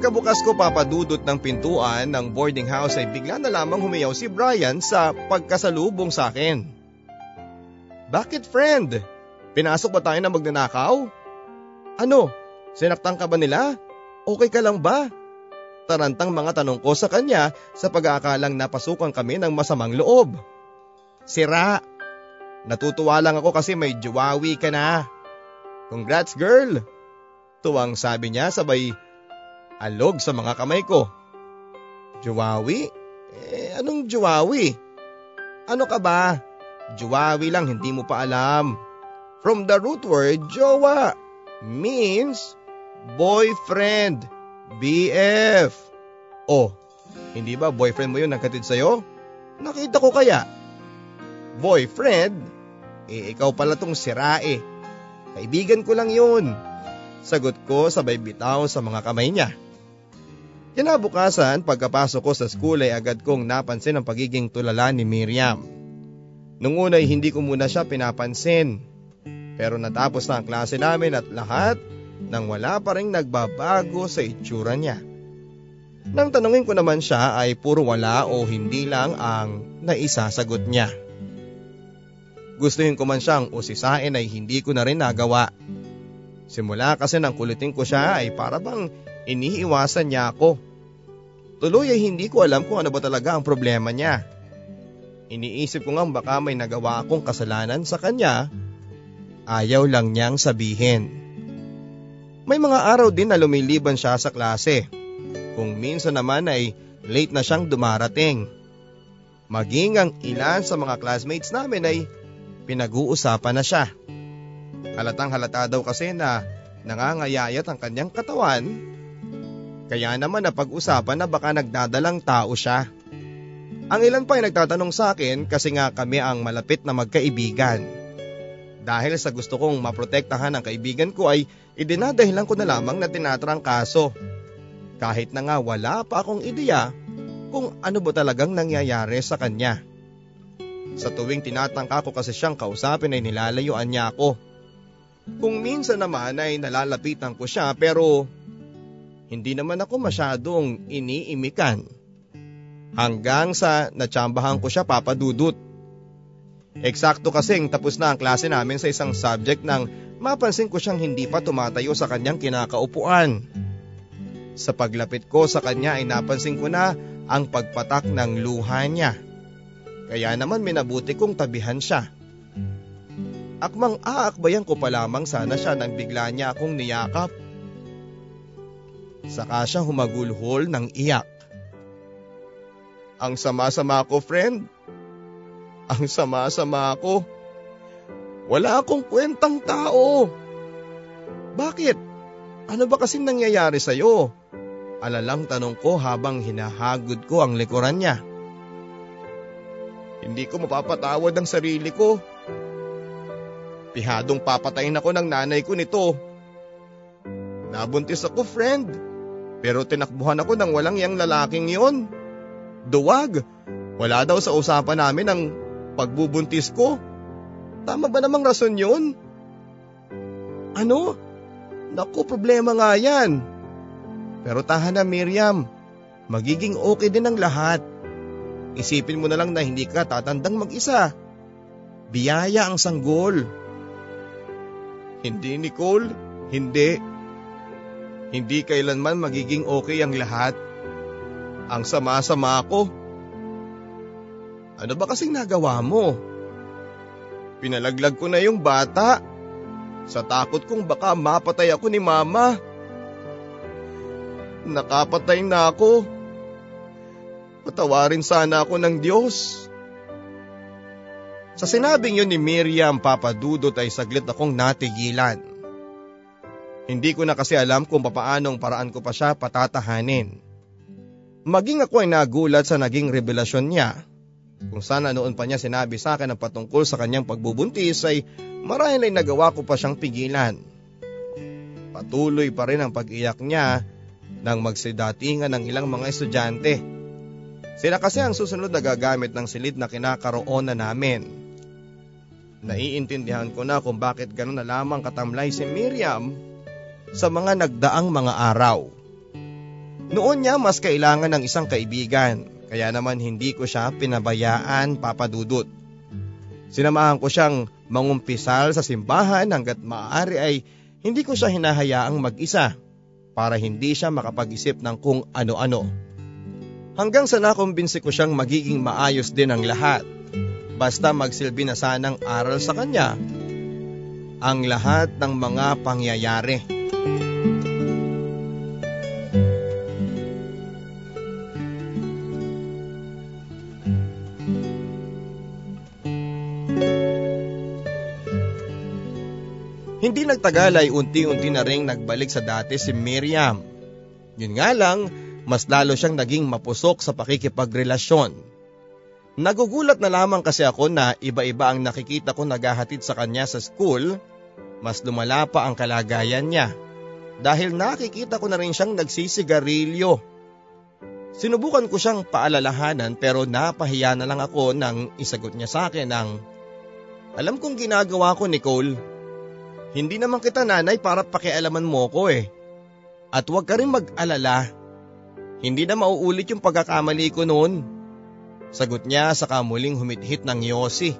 Pagkabukas ko papadudot ng pintuan ng boarding house ay bigla na lamang humiyaw si Brian sa pagkasalubong sa akin. Bakit friend? Pinasok ba tayo na magnanakaw? Ano? Sinaktan ka ba nila? Okay ka lang ba? Tarantang mga tanong ko sa kanya sa pag-aakalang napasukan kami ng masamang loob. Sira. Natutuwa lang ako kasi may juwawi ka na. Congrats girl. Tuwang sabi niya sabay alog sa mga kamay ko. Juwawi? Eh, anong juwawi? Ano ka ba? Juwawi lang, hindi mo pa alam. From the root word, jowa means boyfriend, BF. Oh, hindi ba boyfriend mo yun nagkatid sa'yo? Nakita ko kaya. Boyfriend? Eh, ikaw pala tong sirae. Kaibigan ko lang yun. Sagot ko sabay bitaw sa mga kamay niya. Kinabukasan, pagkapasok ko sa school ay agad kong napansin ang pagiging tulala ni Miriam. Nung una ay hindi ko muna siya pinapansin. Pero natapos na ang klase namin at lahat nang wala pa rin nagbabago sa itsura niya. Nang tanungin ko naman siya ay puro wala o hindi lang ang naisasagot niya. Gustuhin ko man siyang usisain ay hindi ko na rin nagawa. Simula kasi nang kulitin ko siya ay para bang Iniiwasan niya ako. Tuloy ay hindi ko alam kung ano ba talaga ang problema niya. Iniisip ko nga baka may nagawa akong kasalanan sa kanya, ayaw lang niyang sabihin. May mga araw din na lumiliban siya sa klase. Kung minsan naman ay late na siyang dumarating. Maging ang ilan sa mga classmates namin ay pinag-uusapan na siya. Halatang halata daw kasi na nangangayayat ang kanyang katawan kaya naman napag-usapan na baka nagdadalang tao siya. Ang ilan pa ay nagtatanong sa akin kasi nga kami ang malapit na magkaibigan. Dahil sa gusto kong maprotektahan ang kaibigan ko ay idinadahilan ko na lamang na tinatrang kaso. Kahit na nga wala pa akong ideya kung ano ba talagang nangyayari sa kanya. Sa tuwing tinatangka ko kasi siyang kausapin ay nilalayuan niya ako. Kung minsan naman ay nalalapitan ko siya pero hindi naman ako masyadong iniimikan. Hanggang sa natsambahan ko siya papadudot. Eksakto kasing tapos na ang klase namin sa isang subject nang mapansin ko siyang hindi pa tumatayo sa kanyang kinakaupuan. Sa paglapit ko sa kanya ay napansin ko na ang pagpatak ng luha niya. Kaya naman minabuti kong tabihan siya. Akmang aakbayan ko pa lamang sana siya nang bigla niya akong niyakap. Saka siya humagulhol ng iyak. Ang sama-sama ko, friend. Ang sama-sama ko. Wala akong kwentang tao. Bakit? Ano ba kasing nangyayari sa'yo? Alalang tanong ko habang hinahagod ko ang likuran niya. Hindi ko mapapatawad ang sarili ko. Pihadong papatayin ako ng nanay ko nito. Nabuntis ako, friend. Pero tinakbuhan ako ng walang yang lalaking yon. Duwag. Wala daw sa usapan namin ang pagbubuntis ko. Tama ba namang rason yun? Ano? Naku, problema nga yan. Pero tahan na Miriam, magiging okay din ang lahat. Isipin mo na lang na hindi ka tatandang mag-isa. Biyaya ang sanggol. Hindi Nicole, hindi. Hindi kailanman magiging okay ang lahat. Ang sama-sama ko. Ano ba kasing nagawa mo? Pinalaglag ko na yung bata. Sa takot kong baka mapatay ako ni mama. Nakapatay na ako. Patawarin sana ako ng Diyos. Sa sinabing yun ni Miriam papadudot ay saglit akong natigilan. Hindi ko na kasi alam kung papaanong paraan ko pa siya patatahanin. Maging ako ay nagulat sa naging revelasyon niya. Kung sana noon pa niya sinabi sa akin ang patungkol sa kanyang pagbubuntis ay marahil ay nagawa ko pa siyang pigilan. Patuloy pa rin ang pag-iyak niya nang magsidatingan ng ilang mga estudyante. Sila kasi ang susunod na gagamit ng silid na kinakaroon na namin. Naiintindihan ko na kung bakit gano'n na lamang katamlay si Miriam sa mga nagdaang mga araw. Noon niya mas kailangan ng isang kaibigan, kaya naman hindi ko siya pinabayaan papadudot. Sinamahan ko siyang mangumpisal sa simbahan hanggat maaari ay hindi ko siya hinahayaang mag-isa para hindi siya makapag-isip ng kung ano-ano. Hanggang sa nakumbinsi ko siyang magiging maayos din ang lahat. Basta magsilbi na sanang aral sa kanya ang lahat ng mga pangyayari. Nagtagal ay unti-unti na ring nagbalik sa dati si Miriam. Yun nga lang, mas lalo siyang naging mapusok sa pakikipagrelasyon. Nagugulat na lamang kasi ako na iba-iba ang nakikita ko naghahatid sa kanya sa school, mas lumala pa ang kalagayan niya. Dahil nakikita ko na rin siyang nagsisigarilyo. Sinubukan ko siyang paalalahanan pero napahiya na lang ako nang isagot niya sa akin ang Alam kong ginagawa ko Nicole, hindi naman kita nanay para pakialaman mo ko eh. At huwag ka rin mag-alala. Hindi na mauulit yung pagkakamali ko noon. Sagot niya sa kamuling humithit ng Yossi.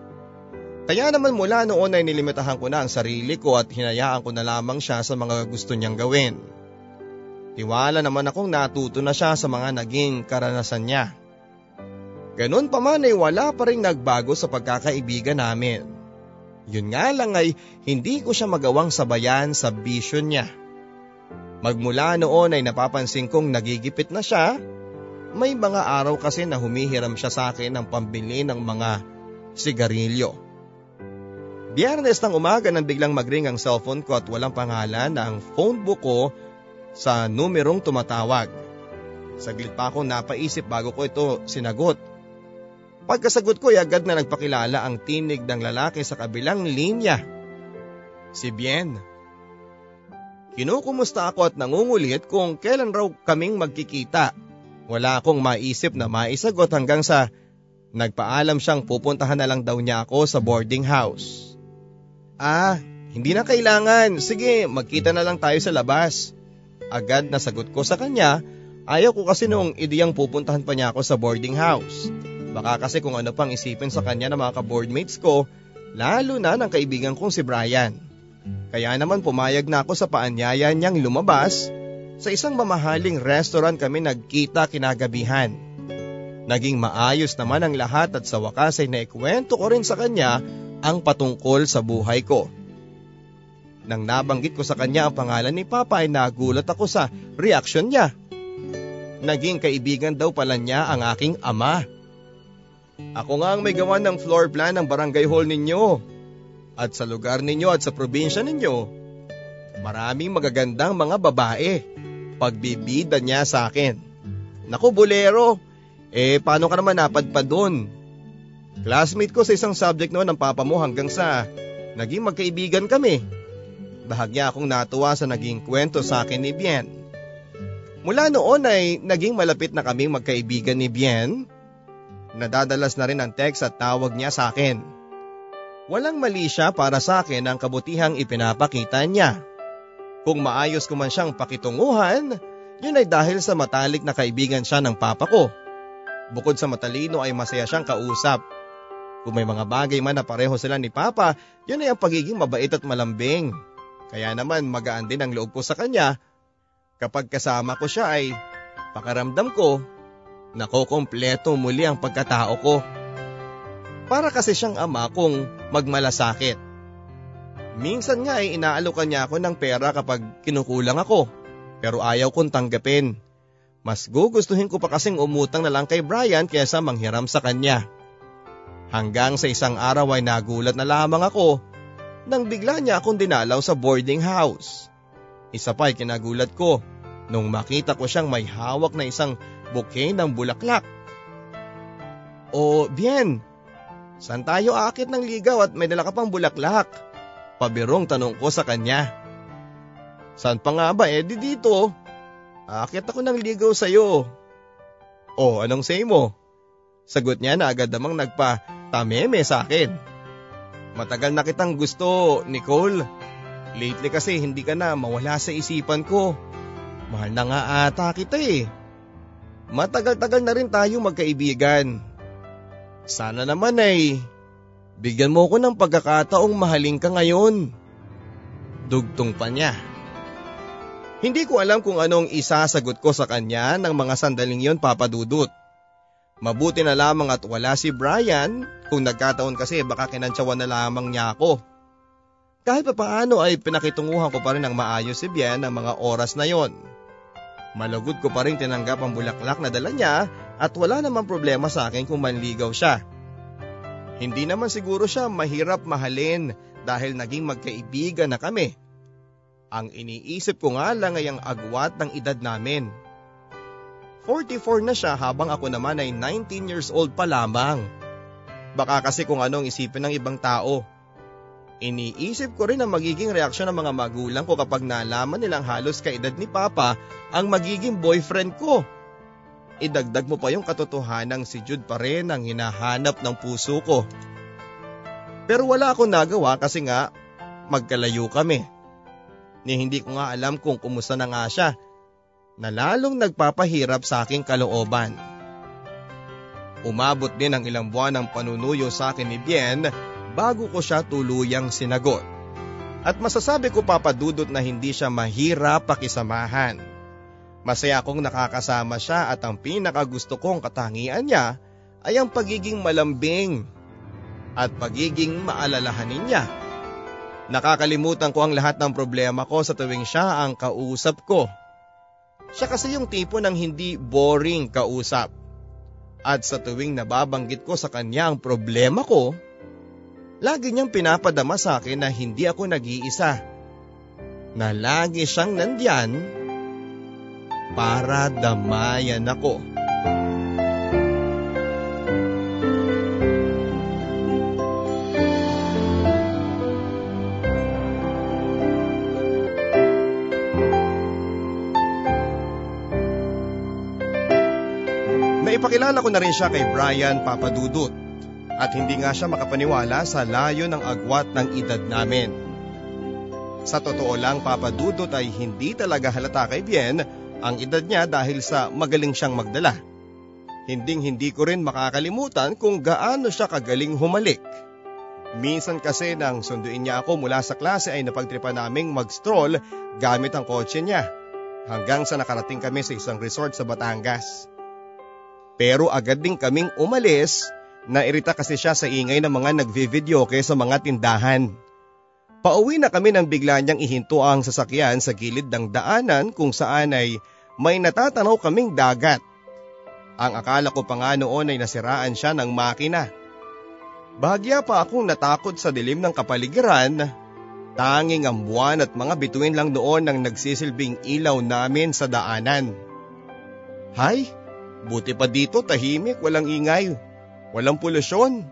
Kaya naman mula noon ay nilimitahan ko na ang sarili ko at hinayaan ko na lamang siya sa mga gusto niyang gawin. Tiwala naman akong natuto na siya sa mga naging karanasan niya. Ganun pa man ay wala pa rin nagbago sa pagkakaibigan namin. Yun nga lang ay hindi ko siya magawang sabayan sa bisyo niya. Magmula noon ay napapansin kong nagigipit na siya. May mga araw kasi na humihiram siya sa akin ng pambili ng mga sigarilyo. Biyernes ng umaga nang biglang magring ang cellphone ko at walang pangalan na ang phone book ko sa numerong tumatawag. Saglit pa ako napaisip bago ko ito sinagot. Pagkasagot ko ay agad na nagpakilala ang tinig ng lalaki sa kabilang linya. Si Bien. Kinukumusta ako at nangungulit kung kailan raw kaming magkikita. Wala akong maisip na maisagot hanggang sa Nagpaalam siyang pupuntahan na lang daw niya ako sa boarding house. Ah, hindi na kailangan. Sige, magkita na lang tayo sa labas. Agad na sagot ko sa kanya, ayaw ko kasi noong idiyang pupuntahan pa niya ako sa boarding house. Baka kasi kung ano pang isipin sa kanya ng mga ka-boardmates ko, lalo na ng kaibigan kong si Brian. Kaya naman pumayag na ako sa paanyaya niyang lumabas. Sa isang mamahaling restaurant kami nagkita kinagabihan. Naging maayos naman ang lahat at sa wakas ay naikwento ko rin sa kanya ang patungkol sa buhay ko. Nang nabanggit ko sa kanya ang pangalan ni Papa ay nagulat ako sa reaksyon niya. Naging kaibigan daw pala niya ang aking ama. Ako nga ang may gawa ng floor plan ng barangay hall ninyo. At sa lugar ninyo at sa probinsya ninyo, maraming magagandang mga babae. Pagbibida niya sa akin. Naku, bolero, eh, paano ka naman napadpad doon? Classmate ko sa isang subject noon ng papa mo hanggang sa naging magkaibigan kami. Bahagya akong natuwa sa naging kwento sa akin ni Bien. Mula noon ay naging malapit na kaming magkaibigan ni Bien. Nadadalas na rin ang text at tawag niya sa akin. Walang mali siya para sa akin ang kabutihang ipinapakita niya. Kung maayos ko man siyang pakitunguhan, yun ay dahil sa matalik na kaibigan siya ng papa ko. Bukod sa matalino ay masaya siyang kausap. Kung may mga bagay man na pareho sila ni Papa, yun ay ang pagiging mabait at malambing. Kaya naman magaan din ang loob ko sa kanya. Kapag kasama ko siya ay pakaramdam ko nakokompleto muli ang pagkatao ko. Para kasi siyang ama kung magmalasakit. Minsan nga ay inaalokan niya ako ng pera kapag kinukulang ako. Pero ayaw kong tanggapin. Mas gugustuhin ko pa kasing umutang na lang kay Brian kaysa manghiram sa kanya. Hanggang sa isang araw ay nagulat na lamang ako nang bigla niya akong dinalaw sa boarding house. Isa pa ay kinagulat ko nung makita ko siyang may hawak na isang bouquet ng bulaklak. O bien, saan tayo akit ng ligaw at may dala ka pang bulaklak? Pabirong tanong ko sa kanya. Saan pa nga ba eh di dito? Akit ako ng ligaw sa'yo. Oh, anong say mo? Sagot niya na agad namang nagpa-tameme sa akin. Matagal na kitang gusto, Nicole. Lately kasi hindi ka na mawala sa isipan ko. Mahal na nga ata kita eh. Matagal-tagal na rin tayo magkaibigan. Sana naman ay bigyan mo ko ng pagkakataong mahaling ka ngayon. Dugtong pa niya. Hindi ko alam kung anong isasagot ko sa kanya ng mga sandaling yon papadudot. Mabuti na lamang at wala si Brian kung nagkataon kasi baka kinantsawan na lamang niya ako. Kahit pa paano ay pinakitunguhan ko pa rin ng maayos si Bien ng mga oras na yon. Malugod ko pa rin tinanggap ang bulaklak na dala niya at wala namang problema sa akin kung manligaw siya. Hindi naman siguro siya mahirap mahalin dahil naging magkaibigan na kami. Ang iniisip ko nga lang ay ang agwat ng edad namin. 44 na siya habang ako naman ay 19 years old pa lamang. Baka kasi kung anong isipin ng ibang tao. Iniisip ko rin ang magiging reaksyon ng mga magulang ko kapag nalaman nilang halos kaedad ni Papa ang magiging boyfriend ko. Idagdag mo pa yung katotohanan si Jude pa rin ang hinahanap ng puso ko. Pero wala akong nagawa kasi nga magkalayo kami ni hindi ko nga alam kung kumusta na nga siya na lalong nagpapahirap sa aking kalooban. Umabot din ang ilang buwan ng panunuyo sa akin ni Bien bago ko siya tuluyang sinagot. At masasabi ko papadudot na hindi siya mahirap pakisamahan. Masaya akong nakakasama siya at ang pinakagusto kong katangian niya ay ang pagiging malambing at pagiging maalalahanin niya. Nakakalimutan ko ang lahat ng problema ko sa tuwing siya ang kausap ko. Siya kasi yung tipo ng hindi boring kausap. At sa tuwing nababanggit ko sa kanya ang problema ko, lagi niyang pinapadama sa akin na hindi ako nag-iisa. Na lagi siyang nandyan para damayan ako. Napakilala ko na rin siya kay Brian Papadudut at hindi nga siya makapaniwala sa layo ng agwat ng edad namin. Sa totoo lang Papadudut ay hindi talaga halata kay Bien ang edad niya dahil sa magaling siyang magdala. Hinding hindi ko rin makakalimutan kung gaano siya kagaling humalik. Minsan kasi nang sunduin niya ako mula sa klase ay napagtripa naming mag-stroll gamit ang kotse niya hanggang sa nakarating kami sa isang resort sa Batangas. Pero agad din kaming umalis na irita kasi siya sa ingay ng mga nagvi-videoke sa mga tindahan. Pauwi na kami nang bigla niyang ihinto ang sasakyan sa gilid ng daanan kung saan ay may natatanaw kaming dagat. Ang akala ko pa nga noon ay nasiraan siya ng makina. Bahagya pa akong natakot sa dilim ng kapaligiran. Tanging ang buwan at mga bituin lang noon ang nagsisilbing ilaw namin sa daanan. Hay, buti pa dito tahimik, walang ingay, walang polusyon.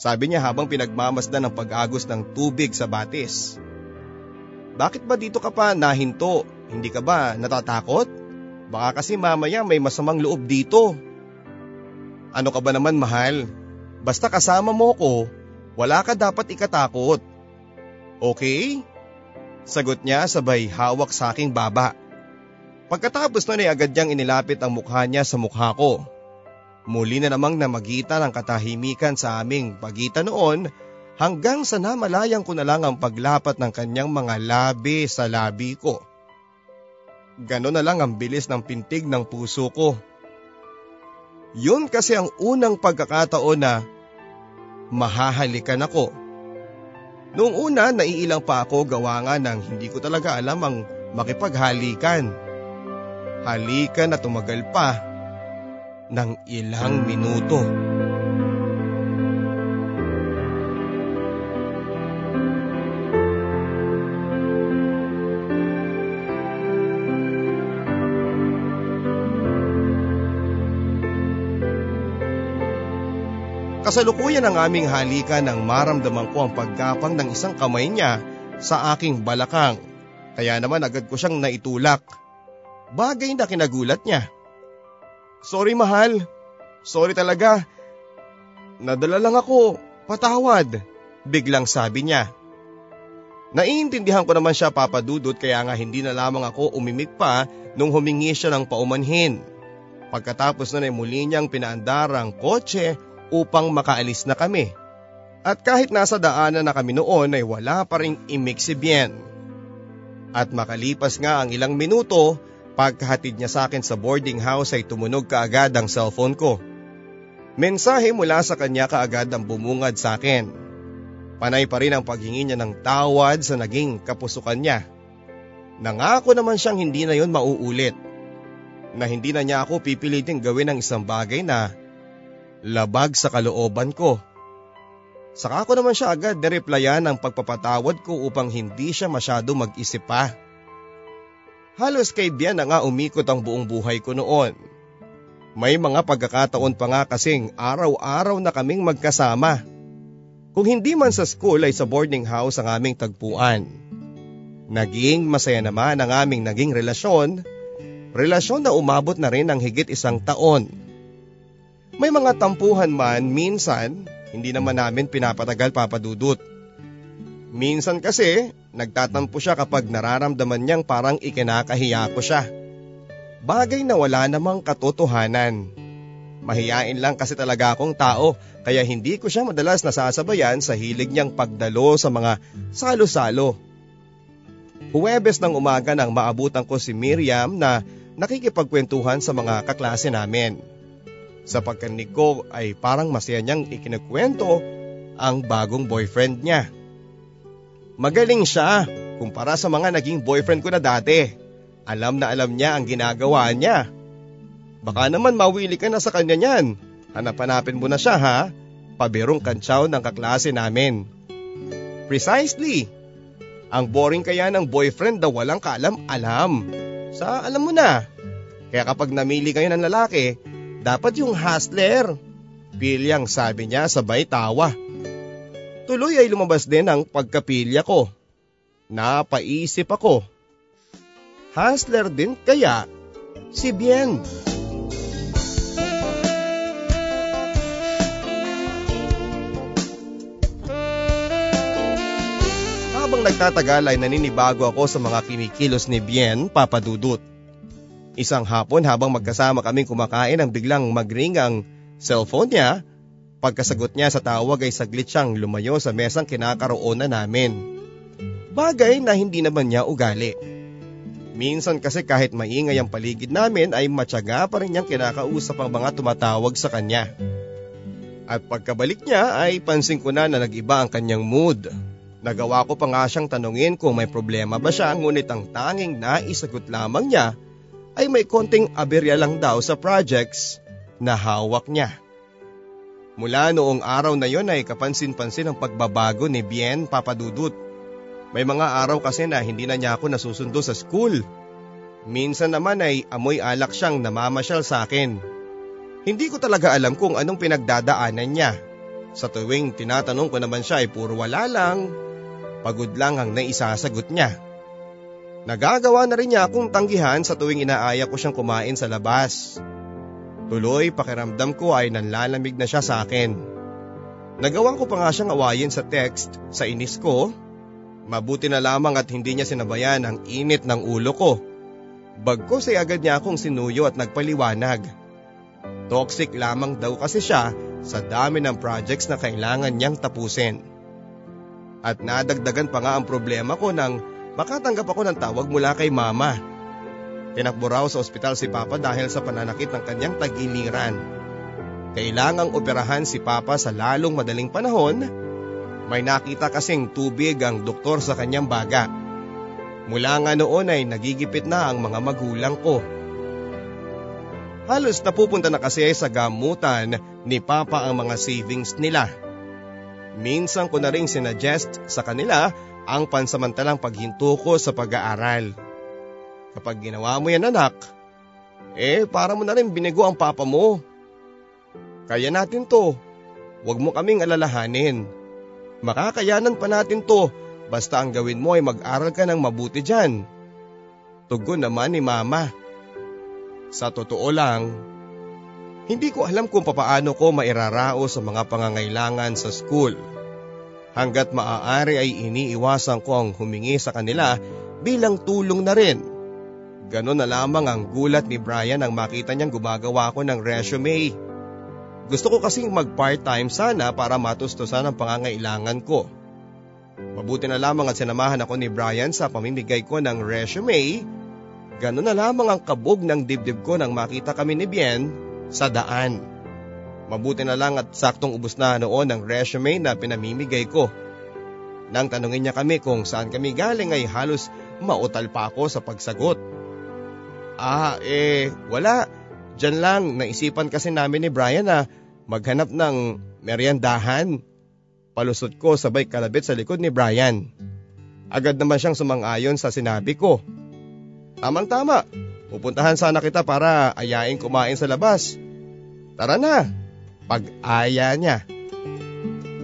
Sabi niya habang pinagmamasdan ng pag-agos ng tubig sa batis. Bakit ba dito ka pa nahinto? Hindi ka ba natatakot? Baka kasi mamaya may masamang loob dito. Ano ka ba naman mahal? Basta kasama mo ko, wala ka dapat ikatakot. Okay? Sagot niya sabay hawak sa aking baba. Pagkatapos nun ay agad niyang inilapit ang mukha niya sa mukha ko. Muli na namang namagitan ang katahimikan sa aming pagitan noon hanggang sa namalayang ko na lang ang paglapat ng kanyang mga labi sa labi ko. Ganon na lang ang bilis ng pintig ng puso ko. Yun kasi ang unang pagkakataon na mahahalikan ako. Noong una naiilang pa ako gawa nga ng hindi ko talaga alam ang makipaghalikan. Halikan na tumagal pa ng ilang minuto. Kasalukuyan ang aming halikan nang maramdaman ko ang pagkapang ng isang kamay niya sa aking balakang. Kaya naman agad ko siyang naitulak. Bagay na kinagulat niya. Sorry mahal. Sorry talaga. Nadala lang ako. Patawad. Biglang sabi niya. Naiintindihan ko naman siya papadudot kaya nga hindi na lamang ako umimik pa nung humingi siya ng paumanhin. Pagkatapos na ay muli niyang pinaandar ang kotse upang makaalis na kami. At kahit nasa daanan na kami noon ay wala pa rin imik si Bien. At makalipas nga ang ilang minuto, pagkahatid niya sa akin sa boarding house ay tumunog kaagad ang cellphone ko. Mensahe mula sa kanya kaagad ang bumungad sa akin. Panay pa rin ang paghingi niya ng tawad sa naging kapusukan niya. Nangako naman siyang hindi na yon mauulit. Na hindi na niya ako pipiliting gawin ng isang bagay na labag sa kalooban ko. Saka ko naman siya agad nireplyan ang pagpapatawad ko upang hindi siya masyado mag-isip pa. Halos kay Bian na nga umikot ang buong buhay ko noon. May mga pagkakataon pa nga kasing araw-araw na kaming magkasama. Kung hindi man sa school ay sa boarding house ang aming tagpuan. Naging masaya naman ang aming naging relasyon, relasyon na umabot na rin ng higit isang taon. May mga tampuhan man minsan, hindi naman namin pinapatagal papadudot. Minsan kasi, nagtatampo siya kapag nararamdaman niyang parang ikinakahiya ko siya. Bagay na wala namang katotohanan. Mahiyain lang kasi talaga akong tao kaya hindi ko siya madalas nasasabayan sa hilig niyang pagdalo sa mga salo-salo. Huwebes ng umaga nang maabutan ko si Miriam na nakikipagkwentuhan sa mga kaklase namin. Sa pagkanig ko ay parang masaya niyang ikinakwento ang bagong boyfriend niya. Magaling siya kumpara sa mga naging boyfriend ko na dati. Alam na alam niya ang ginagawa niya. Baka naman mawili ka na sa kanya niyan. Hanap-hanapin mo na siya ha. Pabirong kantsaw ng kaklase namin. Precisely. Ang boring kaya ng boyfriend na walang kaalam-alam. Sa alam mo na. Kaya kapag namili kayo ng lalaki, dapat yung hustler. Pilyang sabi niya sabay tawa. Tuloy ay lumabas din ang pagkapilya ko. Napaisip ako. Hustler din kaya si Bien. Habang nagtatagal ay naninibago ako sa mga kinikilos ni Bien, Papa Dudut. Isang hapon habang magkasama kaming kumakain ang biglang magring ang cellphone niya Pagkasagot niya sa tawag ay saglit siyang lumayo sa mesang kinakaroonan namin. Bagay na hindi naman niya ugali. Minsan kasi kahit maingay ang paligid namin ay matyaga pa rin niyang kinakausap ang mga tumatawag sa kanya. At pagkabalik niya ay pansin ko na na nag-iba ang kanyang mood. Nagawa ko pa nga siyang tanungin kung may problema ba siya ngunit ang tanging naisagot lamang niya ay may konting aberya lang daw sa projects na hawak niya. Mula noong araw na yon ay kapansin-pansin ang pagbabago ni Bien Papadudut. May mga araw kasi na hindi na niya ako nasusundo sa school. Minsan naman ay amoy alak siyang namamasyal sa akin. Hindi ko talaga alam kung anong pinagdadaanan niya. Sa tuwing tinatanong ko naman siya ay puro wala lang, Pagod lang ang naisasagot niya. Nagagawa na rin niya akong tanggihan sa tuwing inaaya ko siyang kumain sa labas. Tuloy pakiramdam ko ay nanlalamig na siya sa akin. Nagawan ko pa nga siyang awayin sa text sa inis ko. Mabuti na lamang at hindi niya sinabayan ang init ng ulo ko. Bagkos ay agad niya akong sinuyo at nagpaliwanag. Toxic lamang daw kasi siya sa dami ng projects na kailangan niyang tapusin. At nadagdagan pa nga ang problema ko nang makatanggap ako ng tawag mula kay mama. Tinakbo raw sa ospital si Papa dahil sa pananakit ng kanyang tagiliran. Kailangang operahan si Papa sa lalong madaling panahon. May nakita kasing tubig ang doktor sa kanyang baga. Mula nga noon ay nagigipit na ang mga magulang ko. Halos napupunta na kasi sa gamutan ni Papa ang mga savings nila. Minsan ko na rin sinuggest sa kanila ang pansamantalang paghinto ko sa pag-aaral. Kapag ginawa mo yan anak, eh para mo na rin binigo ang papa mo. Kaya natin to, huwag mo kaming alalahanin. Makakayanan pa natin to basta ang gawin mo ay mag-aral ka ng mabuti dyan. Tugon naman ni mama. Sa totoo lang, hindi ko alam kung papaano ko mairarao sa mga pangangailangan sa school. Hanggat maaari ay iniiwasan ko ang humingi sa kanila bilang tulong na rin. Ganon na lamang ang gulat ni Brian nang makita niyang gumagawa ko ng resume. Gusto ko kasing mag part-time sana para matustusan ang pangangailangan ko. Mabuti na lamang at sinamahan ako ni Brian sa pamimigay ko ng resume. Ganon na lamang ang kabog ng dibdib ko nang makita kami ni Bien sa daan. Mabuti na lang at saktong ubos na noon ang resume na pinamimigay ko. Nang tanungin niya kami kung saan kami galing ay halos mautal pa ako sa pagsagot. Ah, eh, wala. Diyan lang, naisipan kasi namin ni Brian na maghanap ng meriendahan. Palusot ko sabay kalabit sa likod ni Brian. Agad naman siyang sumang-ayon sa sinabi ko. Tamang tama, Pupuntahan sana kita para ayain kumain sa labas. Tara na, pag-aya niya.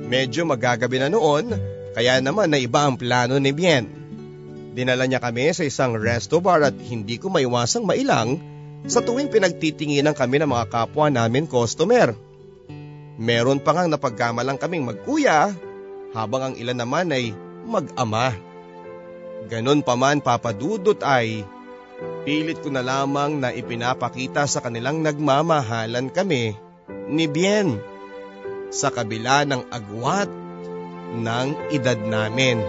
Medyo magagabi na noon, kaya naman na iba ang plano ni Bien. Dinala niya kami sa isang resto bar at hindi ko maiwasang mailang sa tuwing pinagtitinginan kami ng mga kapwa namin customer. Meron pa ngang napagkamalang kaming magkuya habang ang ilan naman ay mag-ama. Ganon pa man papadudot ay Pilit ko na lamang na ipinapakita sa kanilang nagmamahalan kami ni Bien sa kabila ng agwat ng edad namin.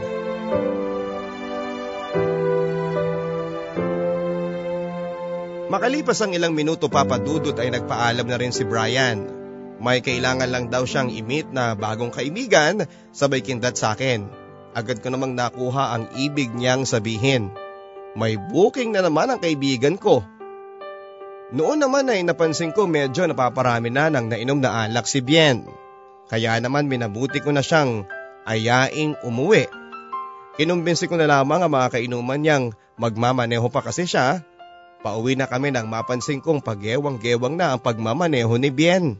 Makalipas ang ilang minuto papadudot ay nagpaalam na rin si Brian. May kailangan lang daw siyang imit na bagong kaibigan sabay kindat sa akin. Agad ko namang nakuha ang ibig niyang sabihin. May booking na naman ang kaibigan ko. Noon naman ay napansin ko medyo napaparami na ng nainom na alak si Bien. Kaya naman minabuti ko na siyang ayaing umuwi. Kinumbinsi ko na lamang ang mga kainuman niyang magmamaneho pa kasi siya. Pauwi na kami nang mapansin kong paggewang-gewang na ang pagmamaneho ni Bien.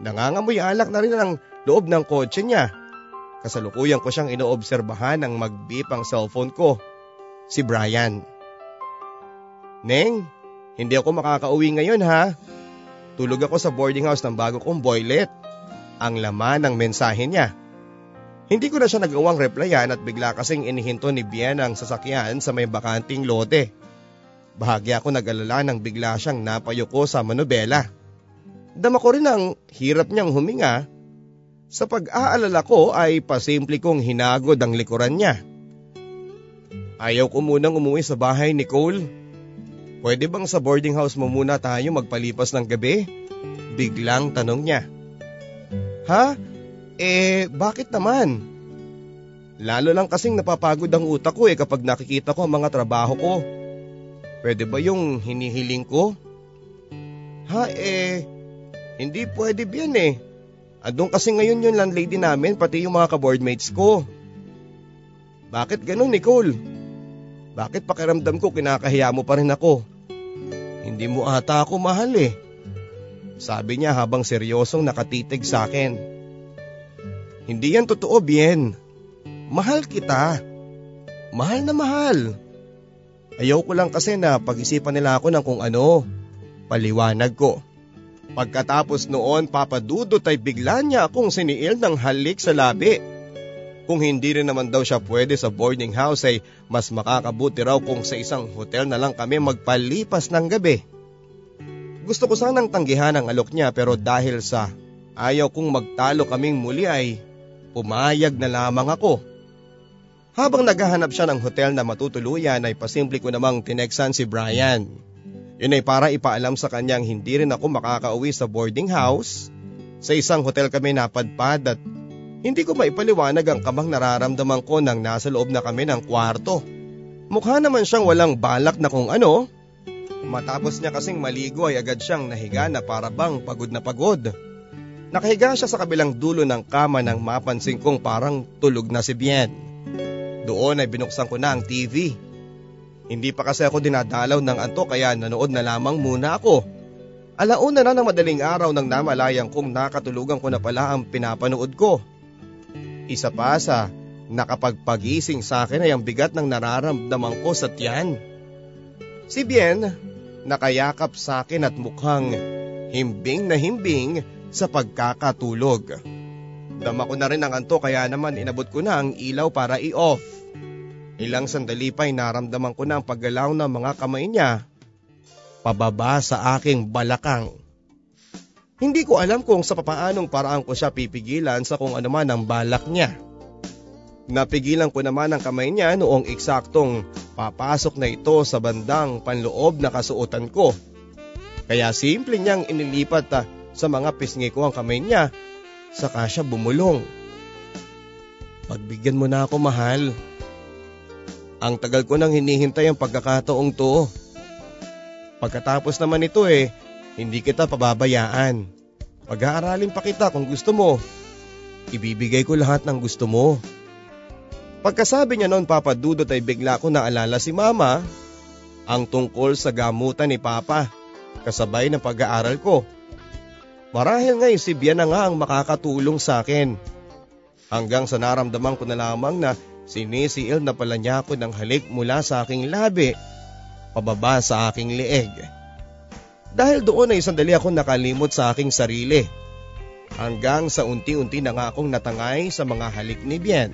Nangangamoy alak na rin ang loob ng kotse niya. Kasalukuyan ko siyang inoobserbahan ng magbip ang cellphone ko si Brian. Neng, hindi ako makakauwi ngayon ha. Tulog ako sa boarding house ng bago kong boylet. Ang laman ng mensahe niya. Hindi ko na siya nagawang replyan at bigla kasing inihinto ni Bien ang sasakyan sa may bakanting lote. Bahagya ako nag-alala nang bigla siyang napayuko sa manobela. Dama ko rin ang hirap niyang huminga. Sa pag-aalala ko ay pasimple kong hinagod ang likuran niya. Ayaw ko munang umuwi sa bahay ni Cole. Pwede bang sa boarding house mo muna tayo magpalipas ng gabi? Biglang tanong niya. Ha? Eh, bakit naman? Lalo lang kasing napapagod ang utak ko eh kapag nakikita ko ang mga trabaho ko. Pwede ba yung hinihiling ko? Ha eh, hindi pwede yan eh. Andun kasi ngayon yung landlady namin pati yung mga kaboardmates ko. Bakit ganun Nicole? Bakit pakiramdam ko kinakahiya mo pa rin ako? Hindi mo ata ako mahal eh. Sabi niya habang seryosong nakatitig sa akin. Hindi yan totoo, Bien. Mahal kita. Mahal na mahal. Ayaw ko lang kasi na pag-isipan nila ako ng kung ano. Paliwanag ko. Pagkatapos noon papadudot ay bigla niya akong siniil ng halik sa labi. Kung hindi rin naman daw siya pwede sa boarding house ay mas makakabuti raw kung sa isang hotel na lang kami magpalipas ng gabi. Gusto ko sanang tanggihan ang alok niya pero dahil sa ayaw kong magtalo kaming muli ay pumayag na lamang ako. Habang naghahanap siya ng hotel na matutuluyan ay pasimple ko namang tineksan si Brian. Yun ay para ipaalam sa kanyang hindi rin ako makakauwi sa boarding house. Sa isang hotel kami napadpad at hindi ko maipaliwanag ang kamang nararamdaman ko nang nasa loob na kami ng kwarto. Mukha naman siyang walang balak na kung ano. Matapos niya kasing maligo ay agad siyang nahiga na para bang pagod na pagod. Nakahiga siya sa kabilang dulo ng kama nang mapansin kong parang tulog na si Bien. Doon ay binuksan ko na ang TV. Hindi pa kasi ako dinadalaw ng anto kaya nanood na lamang muna ako. Alauna na ng madaling araw nang namalayang kong nakatulugan ko na pala ang pinapanood ko. Isa pa sa nakapagpagising sa akin ay ang bigat ng nararamdaman ko sa tiyan. Si Bien, nakayakap sa akin at mukhang himbing na himbing sa pagkakatulog. Dama ko na rin ang anto kaya naman inabot ko na ang ilaw para i-off. Ilang sandali pa ay naramdaman ko na ang paggalaw ng mga kamay niya pababa sa aking balakang. Hindi ko alam kung sa papaanong paraan ko siya pipigilan sa kung anuman ang balak niya. Napigilan ko naman ang kamay niya noong eksaktong papasok na ito sa bandang panloob na kasuotan ko. Kaya simple niyang inilipat ah, sa mga pisngi ko ang kamay niya, saka siya bumulong. Pagbigyan mo na ako mahal. Ang tagal ko nang hinihintay ang pagkakataong to. Pagkatapos naman ito eh, hindi kita pababayaan. Pag-aaralin pa kita kung gusto mo. Ibibigay ko lahat ng gusto mo. Pagkasabi niya noon papadudot ay bigla ko naalala si mama ang tungkol sa gamutan ni papa kasabay ng pag-aaral ko. Marahil ngay si Bia na nga ang makakatulong sa akin. Hanggang sa naramdaman ko na lamang na sinisiil na pala niya ako ng halik mula sa aking labi pababa sa aking leeg. Dahil doon ay sandali ako nakalimot sa aking sarili. Hanggang sa unti-unti na nga akong natangay sa mga halik ni Bien.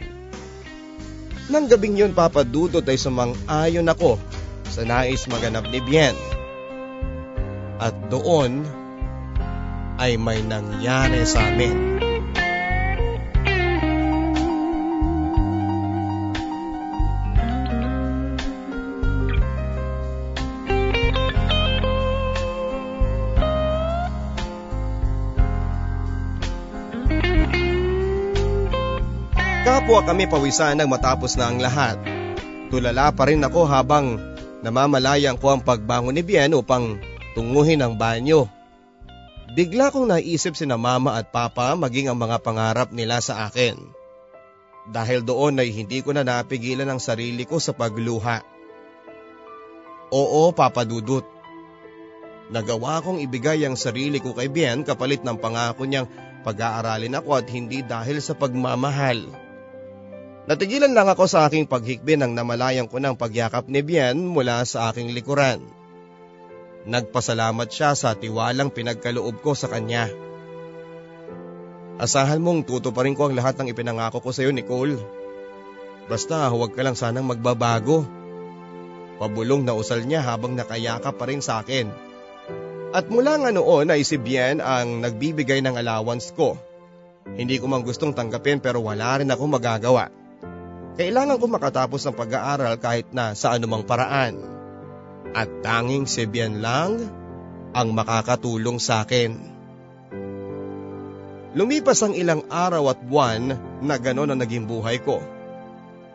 Nang gabing yun papadudot ay sumang-ayon ako sa nais maganap ni Bien. At doon ay may nangyari sa amin. Kapwa kami pawisan nang matapos na ang lahat. Tulala pa rin ako habang namamalayang ko ang pagbangon ni Bien upang tunguhin ang banyo. Bigla kong naisip si na mama at papa maging ang mga pangarap nila sa akin. Dahil doon ay hindi ko na napigilan ang sarili ko sa pagluha. Oo, Papa Dudut. Nagawa kong ibigay ang sarili ko kay Bien kapalit ng pangako niyang pag-aaralin ako at hindi dahil sa pagmamahal. Natigilan lang ako sa aking paghikbi nang namalayan ko ng pagyakap ni Bien mula sa aking likuran. Nagpasalamat siya sa tiwalang pinagkaloob ko sa kanya. Asahan mong tutuparin ko ang lahat ng ipinangako ko sa iyo, Nicole. Basta huwag ka lang sanang magbabago. Pabulong na usal niya habang nakayakap pa rin sa akin. At mula nga noon ay si Bien ang nagbibigay ng allowance ko. Hindi ko man gustong tanggapin pero wala rin ako magagawa. Kailangan ko makatapos ng pag-aaral kahit na sa anumang paraan. At tanging si Bien lang ang makakatulong sa akin. Lumipas ang ilang araw at buwan na gano'n ang naging buhay ko.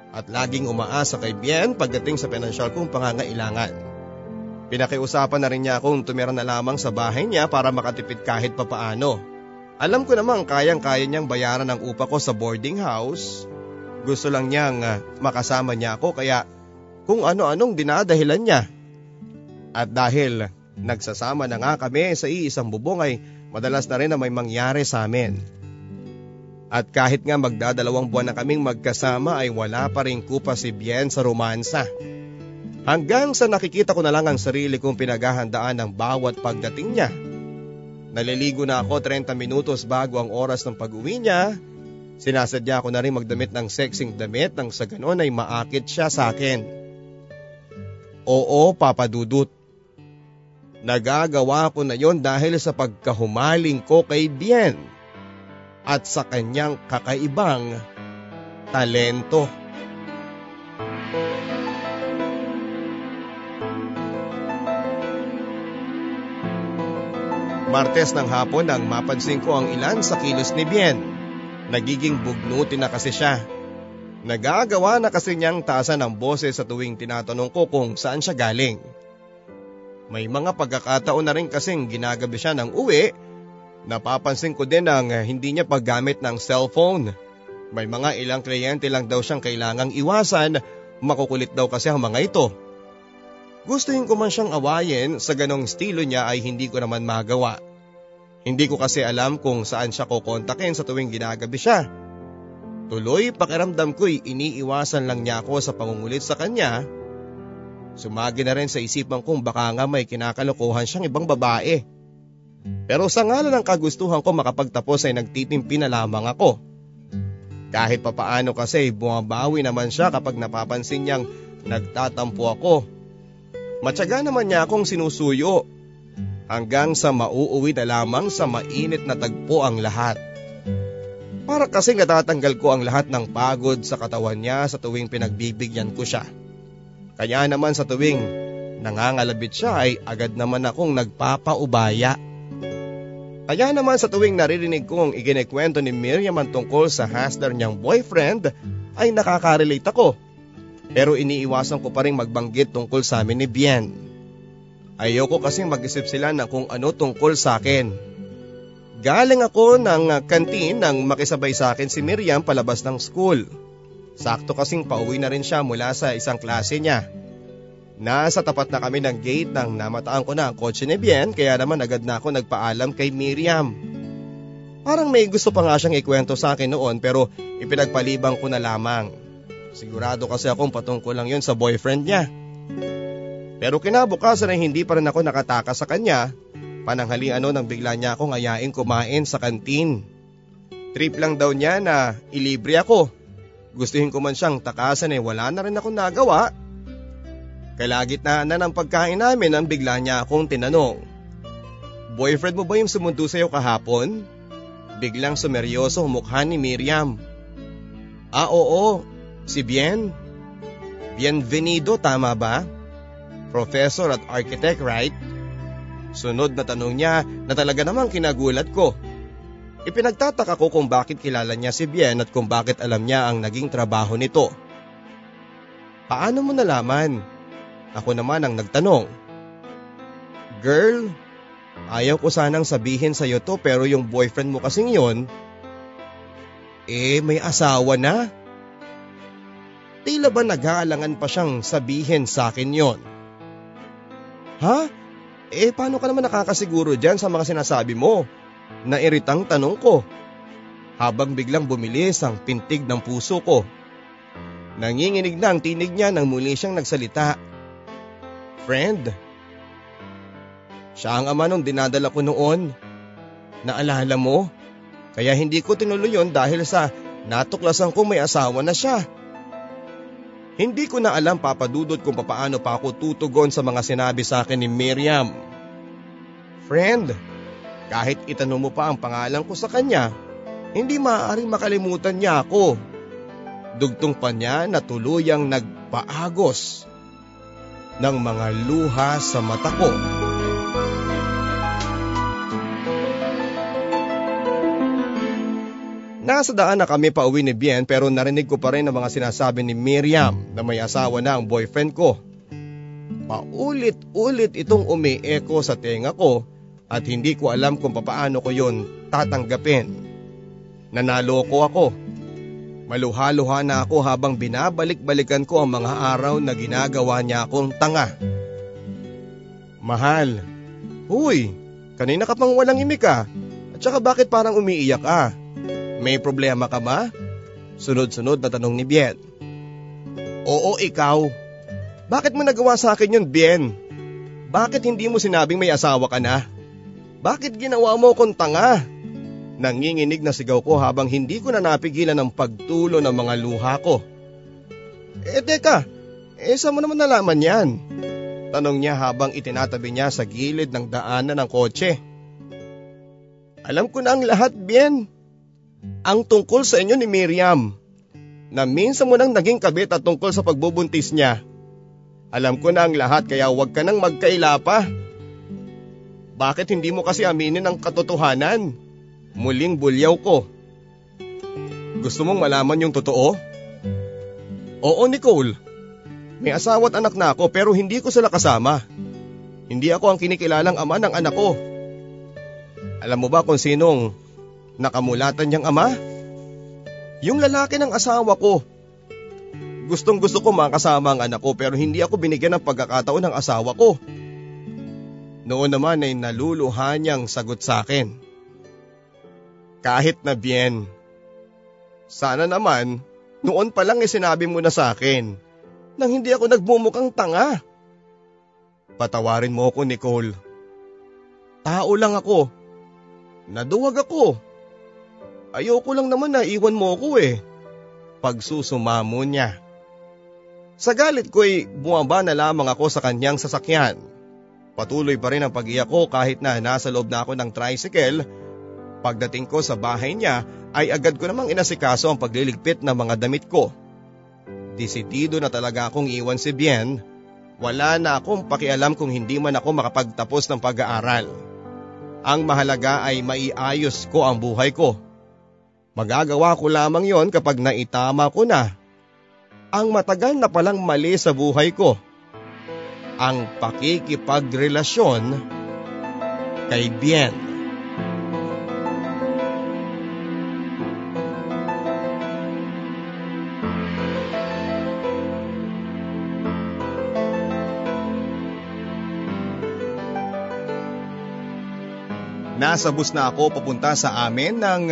At laging umaasa kay Bien pagdating sa pinansyal kong pangangailangan. Pinakiusapan na rin niya akong tumira na lamang sa bahay niya para makatipid kahit papaano. Alam ko namang kayang-kaya niyang bayaran ang upa ko sa boarding house. Gusto lang niyang ah, makasama niya ako kaya kung ano-anong dinadahilan niya. At dahil nagsasama na nga kami sa iisang bubong ay Madalas na rin na may mangyari sa amin. At kahit nga magdadalawang buwan na kaming magkasama ay wala pa rin kupa si Bien sa romansa. Hanggang sa nakikita ko na lang ang sarili kong pinaghahandaan ng bawat pagdating niya. Naliligo na ako 30 minutos bago ang oras ng pag-uwi niya. Sinasadya ko na rin magdamit ng sexing damit nang sa ganon ay maakit siya sa akin. Oo, Papa Dudut. Nagagawa ko na yon dahil sa pagkahumaling ko kay Bien at sa kanyang kakaibang talento. Martes ng hapon nang mapansin ko ang ilan sa kilos ni Bien. Nagiging bugnuti na kasi siya. Nagagawa na kasi niyang taasan ng boses sa tuwing tinatanong ko kung saan siya galing. May mga pagkakataon na rin kasing ginagabi siya ng uwi. Napapansin ko din ang hindi niya paggamit ng cellphone. May mga ilang kliyente lang daw siyang kailangang iwasan, makukulit daw kasi ang mga ito. Gustuhin ko man siyang awayin, sa ganong estilo niya ay hindi ko naman magawa. Hindi ko kasi alam kung saan siya kukontakin sa tuwing ginagabi siya. Tuloy pakiramdam ko'y iniiwasan lang niya ako sa pangungulit sa kanya Sumagi na rin sa isipan kong baka nga may kinakalokohan siyang ibang babae. Pero sa ngalan ng kagustuhan ko makapagtapos ay nagtitimpi na lamang ako. Kahit papaano kasi bumabawi naman siya kapag napapansin niyang nagtatampo ako. Matyaga naman niya akong sinusuyo hanggang sa mauuwi na lamang sa mainit na tagpo ang lahat. Para kasi natatanggal ko ang lahat ng pagod sa katawan niya sa tuwing pinagbibigyan ko siya. Kaya naman sa tuwing nangangalabit siya ay agad naman akong nagpapaubaya. Kaya naman sa tuwing naririnig kong iginikwento ni Miriam ang tungkol sa hustler niyang boyfriend ay nakaka-relate ako. Pero iniiwasan ko pa rin magbanggit tungkol sa amin ni Bien. Ayoko kasing mag-isip sila ng kung ano tungkol sa akin. Galing ako ng kantin nang makisabay sa akin si Miriam palabas ng school. Sakto kasing pauwi na rin siya mula sa isang klase niya. Nasa tapat na kami ng gate nang namataan ko na ang kotse ni Bien kaya naman agad na ako nagpaalam kay Miriam. Parang may gusto pa nga siyang ikwento sa akin noon pero ipinagpalibang ko na lamang. Sigurado kasi akong patungkol lang yon sa boyfriend niya. Pero kinabukasan ay hindi pa rin ako nakataka sa kanya. Pananghali ano nang bigla niya akong ayain kumain sa kantin. Trip lang daw niya na ilibre ako Gustuhin ko man siyang takasan eh wala na rin akong nagawa. Kalagitnaan na ng pagkain namin ang bigla niya akong tinanong. Boyfriend mo ba yung sumundo sa'yo kahapon? Biglang sumeryoso mukha ni Miriam. Ah oo, si Bien. Bienvenido tama ba? Professor at architect right? Sunod na tanong niya na talaga namang kinagulat ko. Ipinagtataka ko kung bakit kilala niya si Bien at kung bakit alam niya ang naging trabaho nito. Paano mo nalaman? Ako naman ang nagtanong. Girl, ayaw ko sanang sabihin sa iyo to pero yung boyfriend mo kasing yon, eh may asawa na. Tila ba naghaalangan pa siyang sabihin sa akin yon? Ha? Eh paano ka naman nakakasiguro dyan sa mga sinasabi mo? Nairitang tanong ko habang biglang bumilis ang pintig ng puso ko. Nanginginig na ang tinig niya nang muli siyang nagsalita. Friend, siya ang ama nung dinadala ko noon. Naalala mo? Kaya hindi ko tinuloy yon dahil sa natuklasan kong may asawa na siya. Hindi ko na alam papadudot kung papaano pa ako tutugon sa mga sinabi sa akin ni Miriam. Friend, kahit itanong mo pa ang pangalan ko sa kanya, hindi maaaring makalimutan niya ako. Dugtong pa niya na tuluyang nagpaagos ng mga luha sa mata ko. Nasa daan na kami pa uwi ni Bien pero narinig ko pa rin ang mga sinasabi ni Miriam na may asawa na ang boyfriend ko. Paulit-ulit itong umi-echo sa tenga ko at hindi ko alam kung papaano ko yon tatanggapin. Nanaloko ako. Maluha-luha na ako habang binabalik-balikan ko ang mga araw na ginagawa niya akong tanga. Mahal. Huy, kanina ka pang walang imik ah. At saka bakit parang umiiyak ah? May problema ka ba? Sunod-sunod na tanong ni Bien. Oo, ikaw. Bakit mo nagawa sa akin yun, Bien? Bakit hindi mo sinabing may asawa ka na? Bakit ginawa mo kong tanga? Nanginginig na sigaw ko habang hindi ko na napigilan ang pagtulo ng mga luha ko. Eh teka, eh saan mo naman nalaman yan? Tanong niya habang itinatabi niya sa gilid ng daanan ng kotse. Alam ko na ang lahat, Bien ang tungkol sa inyo ni Miriam na minsan mo nang naging kabit at tungkol sa pagbubuntis niya. Alam ko na ang lahat kaya huwag ka nang magkaila pa. Bakit hindi mo kasi aminin ang katotohanan? Muling bulyaw ko. Gusto mong malaman yung totoo? Oo Nicole. May asawa at anak na ako pero hindi ko sila kasama. Hindi ako ang kinikilalang ama ng anak ko. Alam mo ba kung sinong Nakamulatan niyang ama? Yung lalaki ng asawa ko. Gustong gusto ko makasama ang anak ko pero hindi ako binigyan ng pagkakataon ng asawa ko. Noon naman ay naluluha niyang sagot sa akin. Kahit na bien. Sana naman, noon pa lang ay sinabi mo na sa akin nang hindi ako nagmumukhang tanga. Patawarin mo ako, Nicole. Tao lang ako. Naduwag ako. Ayoko lang naman na iwan mo ko eh. Pagsusumamo niya. Sa galit ko bumaba na lamang ako sa kanyang sasakyan. Patuloy pa rin ang pag-iyak ko kahit na nasa loob na ako ng tricycle. Pagdating ko sa bahay niya ay agad ko namang inasikaso ang pagliligpit ng mga damit ko. Desidido na talaga akong iwan si Bien. Wala na akong pakialam kung hindi man ako makapagtapos ng pag-aaral. Ang mahalaga ay maiayos ko ang buhay ko Magagawa ko lamang yon kapag naitama ko na ang matagal na palang mali sa buhay ko. Ang pakikipagrelasyon kay Bien. Nasa bus na ako papunta sa amin ng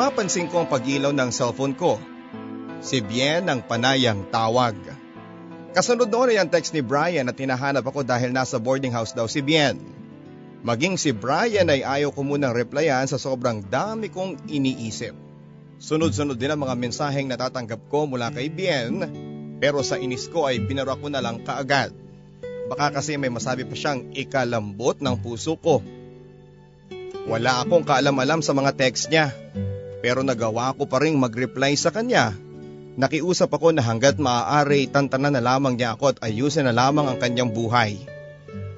Mapansin ko ang pagilaw ng cellphone ko. Si Bien ang panayang tawag. Kasunod noon ay ang text ni Brian at tinahanap ako dahil nasa boarding house daw si Bien. Maging si Brian ay ayaw ko munang replyan sa sobrang dami kong iniisip. Sunod-sunod din ang mga mensaheng natatanggap ko mula kay Bien pero sa inis ko ay binara ko na lang kaagad. Baka kasi may masabi pa siyang ikalambot ng puso ko. Wala akong kaalam-alam sa mga text niya pero nagawa ko pa rin mag-reply sa kanya. Nakiusap ako na hanggat maaari tantanan na lamang niya ako at ayusin na lamang ang kanyang buhay.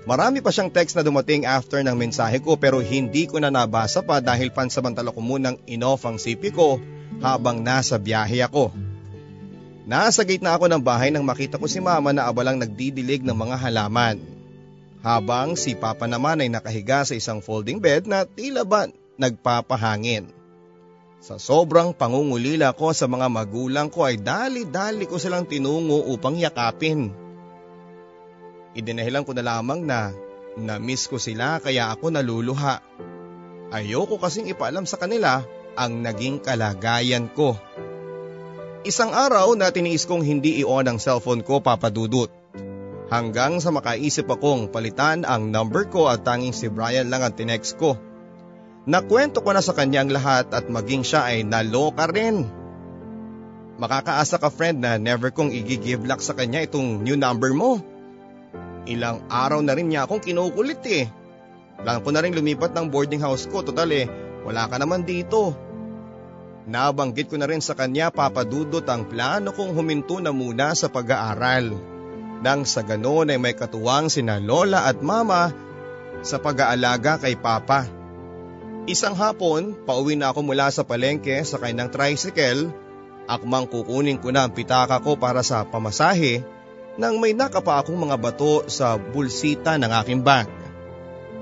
Marami pa siyang text na dumating after ng mensahe ko pero hindi ko na nabasa pa dahil pansamantala ko munang inoff ang sipi ko habang nasa biyahe ako. Nasa gate na ako ng bahay nang makita ko si mama na abalang nagdidilig ng mga halaman. Habang si papa naman ay nakahiga sa isang folding bed na tila ba nagpapahangin. Sa sobrang pangungulila ko sa mga magulang ko ay dali-dali ko silang tinungo upang yakapin. Idinahilan ko na lamang na na-miss ko sila kaya ako naluluha. Ayoko kasing ipaalam sa kanila ang naging kalagayan ko. Isang araw na tiniis kong hindi i-on ang cellphone ko papadudot. Hanggang sa makaisip akong palitan ang number ko at tanging si Brian lang ang tinext ko. Nakwento ko na sa kanya ang lahat at maging siya ay naloka rin. Makakaasa ka friend na never kong i-give luck sa kanya itong new number mo. Ilang araw na rin niya akong kinukulit eh. Plan ko na rin lumipat ng boarding house ko, total eh, wala ka naman dito. Nabanggit ko na rin sa kanya papadudot ang plano kong huminto na muna sa pag-aaral. Nang sa ganoon ay may katuwang sina Lola at Mama sa pag-aalaga kay Papa. Isang hapon, pauwi na ako mula sa palengke sa kanyang tricycle, akmang kukunin ko na ang pitaka ko para sa pamasahe nang may nakapa akong mga bato sa bulsita ng aking bag.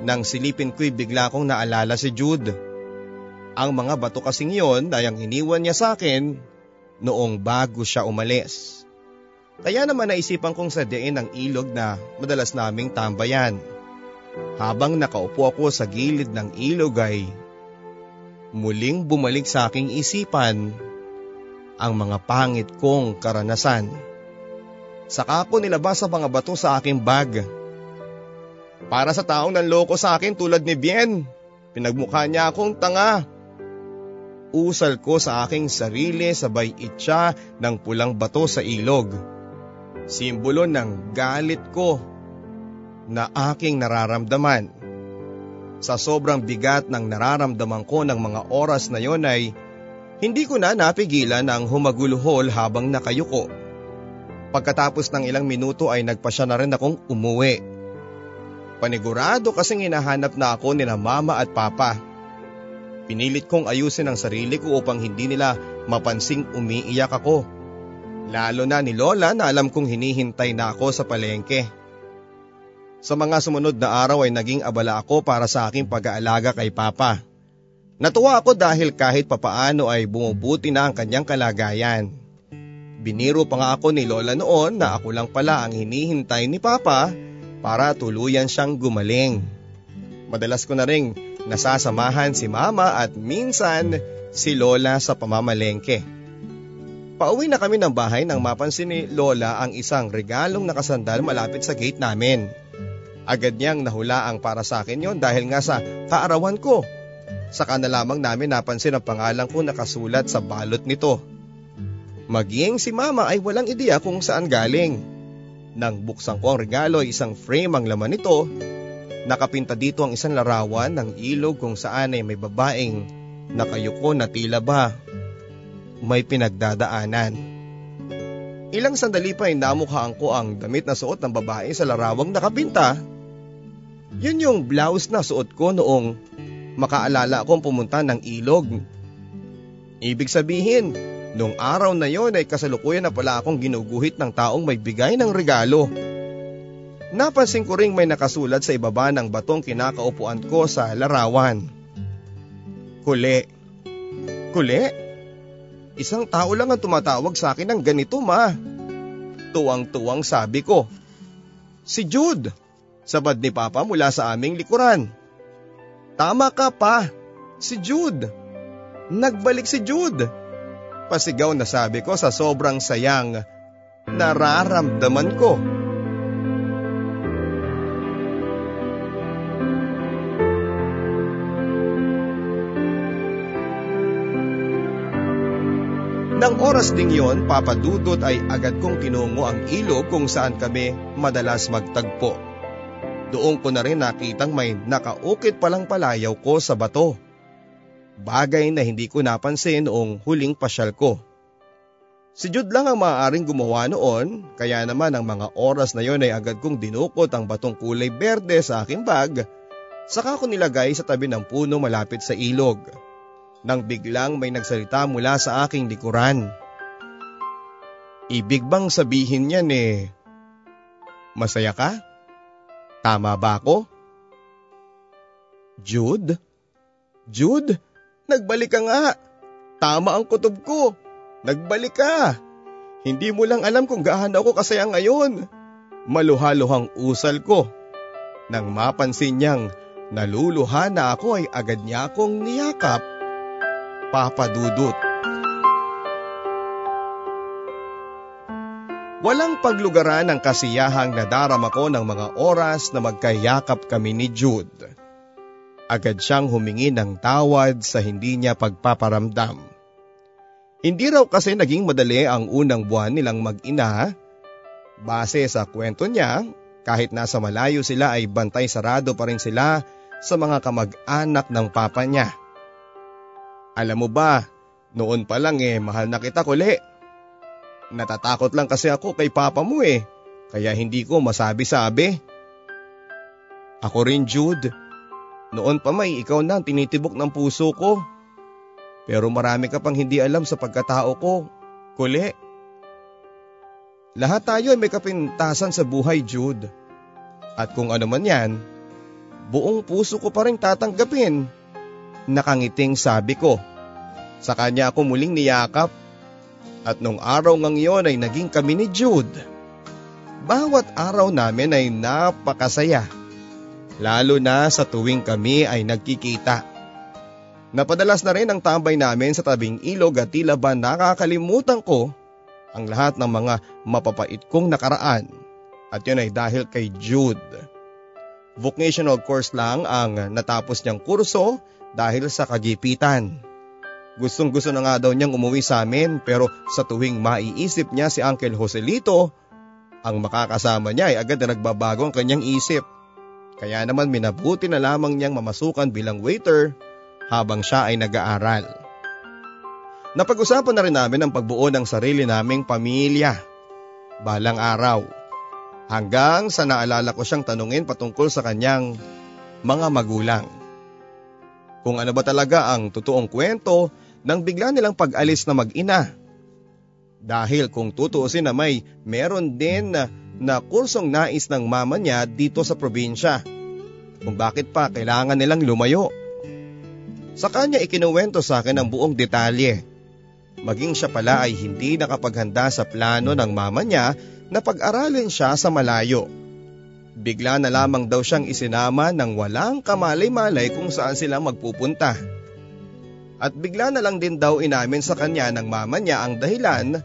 Nang silipin ko'y bigla kong naalala si Jude. Ang mga bato kasing yon ay ang iniwan niya sa akin noong bago siya umalis. Kaya naman naisipan kong sadyain ang ilog na madalas naming tambayan. Habang nakaupo ako sa gilid ng ilog ay muling bumalik sa aking isipan ang mga pangit kong karanasan. Saka ko nilabas ang mga bato sa aking bag. Para sa taong nanloko sa akin tulad ni Bien, pinagmukha niya akong tanga. Usal ko sa aking sarili sabay itsa ng pulang bato sa ilog simbolo ng galit ko na aking nararamdaman. Sa sobrang bigat ng nararamdaman ko ng mga oras na yon ay hindi ko na napigilan ang humaguluhol habang nakayuko. Pagkatapos ng ilang minuto ay nagpasya na rin akong umuwi. Panigurado kasing hinahanap na ako nila mama at papa. Pinilit kong ayusin ang sarili ko upang hindi nila mapansing umiiyak ako. Lalo na ni Lola na alam kong hinihintay na ako sa palengke. Sa mga sumunod na araw ay naging abala ako para sa aking pag-aalaga kay Papa. Natuwa ako dahil kahit papaano ay bumubuti na ang kanyang kalagayan. Biniro pa nga ako ni Lola noon na ako lang pala ang hinihintay ni Papa para tuluyan siyang gumaling. Madalas ko na ring nasasamahan si Mama at minsan si Lola sa pamamalengke. Pauwi na kami ng bahay nang mapansin ni Lola ang isang regalong nakasandal malapit sa gate namin. Agad niyang nahulaang para sa akin yon dahil nga sa kaarawan ko. Saka na lamang namin napansin ang pangalan ko nakasulat sa balot nito. Maging si mama ay walang ideya kung saan galing. Nang buksan ko ang regalo isang frame ang laman nito. Nakapinta dito ang isang larawan ng ilog kung saan ay may babaeng nakayuko na tila ba may pinagdadaanan. Ilang sandali pa ay namukhaan ko ang damit na suot ng babae sa larawang nakapinta. Yun yung blouse na suot ko noong makaalala akong pumunta ng ilog. Ibig sabihin, nung araw na yon ay kasalukuyan na pala akong ginuguhit ng taong may bigay ng regalo. Napansin ko ring may nakasulat sa ibaba ng batong kinakaupuan ko sa larawan. Kule. Kule? Isang tao lang ang tumatawag sa akin ng ganito ma. Tuwang-tuwang sabi ko. Si Jude, sabad ni Papa mula sa aming likuran. Tama ka pa, si Jude. Nagbalik si Jude. Pasigaw na sabi ko sa sobrang sayang nararamdaman ko. Nang oras ding yon, papadudot ay agad kong tinungo ang ilog kung saan kami madalas magtagpo. Doon ko na rin nakitang may nakaukit palang palayaw ko sa bato. Bagay na hindi ko napansin noong huling pasyal ko. Si Jude lang ang maaaring gumawa noon, kaya naman ang mga oras na yon ay agad kong dinukot ang batong kulay berde sa aking bag, saka ko nilagay sa tabi ng puno malapit sa ilog nang biglang may nagsalita mula sa aking likuran. Ibig bang sabihin niyan eh, masaya ka? Tama ba ako? Jude? Jude? Nagbalik ka nga. Tama ang kutob ko. Nagbalik ka. Hindi mo lang alam kung gaano ako kasaya ngayon. Maluhaluhang usal ko. Nang mapansin niyang naluluha na ako ay agad niya akong niyakap papadudot. Walang paglugaran ang kasiyahang nadarama ko ng mga oras na magkayakap kami ni Jude. agad siyang humingi ng tawad sa hindi niya pagpaparamdam. Hindi raw kasi naging madali ang unang buwan nilang mag-ina. Base sa kwento niya, kahit nasa malayo sila ay bantay sarado pa rin sila sa mga kamag-anak ng papa niya. Alam mo ba, noon pa lang eh mahal na kita kuli. Natatakot lang kasi ako kay papa mo eh, kaya hindi ko masabi-sabi. Ako rin Jude, noon pa may ikaw na ang tinitibok ng puso ko. Pero marami ka pang hindi alam sa pagkatao ko, kuli. Lahat tayo ay may kapintasan sa buhay Jude. At kung ano man yan, buong puso ko pa rin tatanggapin. Nakangiting sabi ko. Sa kanya ako muling niyakap. At nung araw ngang iyon ay naging kami ni Jude. Bawat araw namin ay napakasaya. Lalo na sa tuwing kami ay nagkikita. Napadalas na rin ang tambay namin sa tabing ilog at tila ba nakakalimutan ko ang lahat ng mga mapapait kong nakaraan. At yun ay dahil kay Jude. Vocational course lang ang natapos niyang kurso dahil sa kagipitan. Gustong gusto na nga daw niyang umuwi sa amin pero sa tuwing maiisip niya si Uncle Joselito, ang makakasama niya ay agad na nagbabago ang kanyang isip. Kaya naman minabuti na lamang niyang mamasukan bilang waiter habang siya ay nag-aaral. Napag-usapan na rin namin ang pagbuo ng sarili naming pamilya. Balang araw. Hanggang sa naalala ko siyang tanungin patungkol sa kanyang mga magulang. Kung ano ba talaga ang totoong kwento nang bigla nilang pag-alis na mag-ina. Dahil kung tutuusin na may meron din na, na kursong nais ng mama niya dito sa probinsya. Kung bakit pa kailangan nilang lumayo. Sa kanya ikinuwento sa akin ang buong detalye Maging siya pala ay hindi nakapaghanda sa plano ng mama niya na pag-aralin siya sa malayo. Bigla na lamang daw siyang isinama ng walang kamalay-malay kung saan sila magpupunta. At bigla na lang din daw inamin sa kanya ng mama niya ang dahilan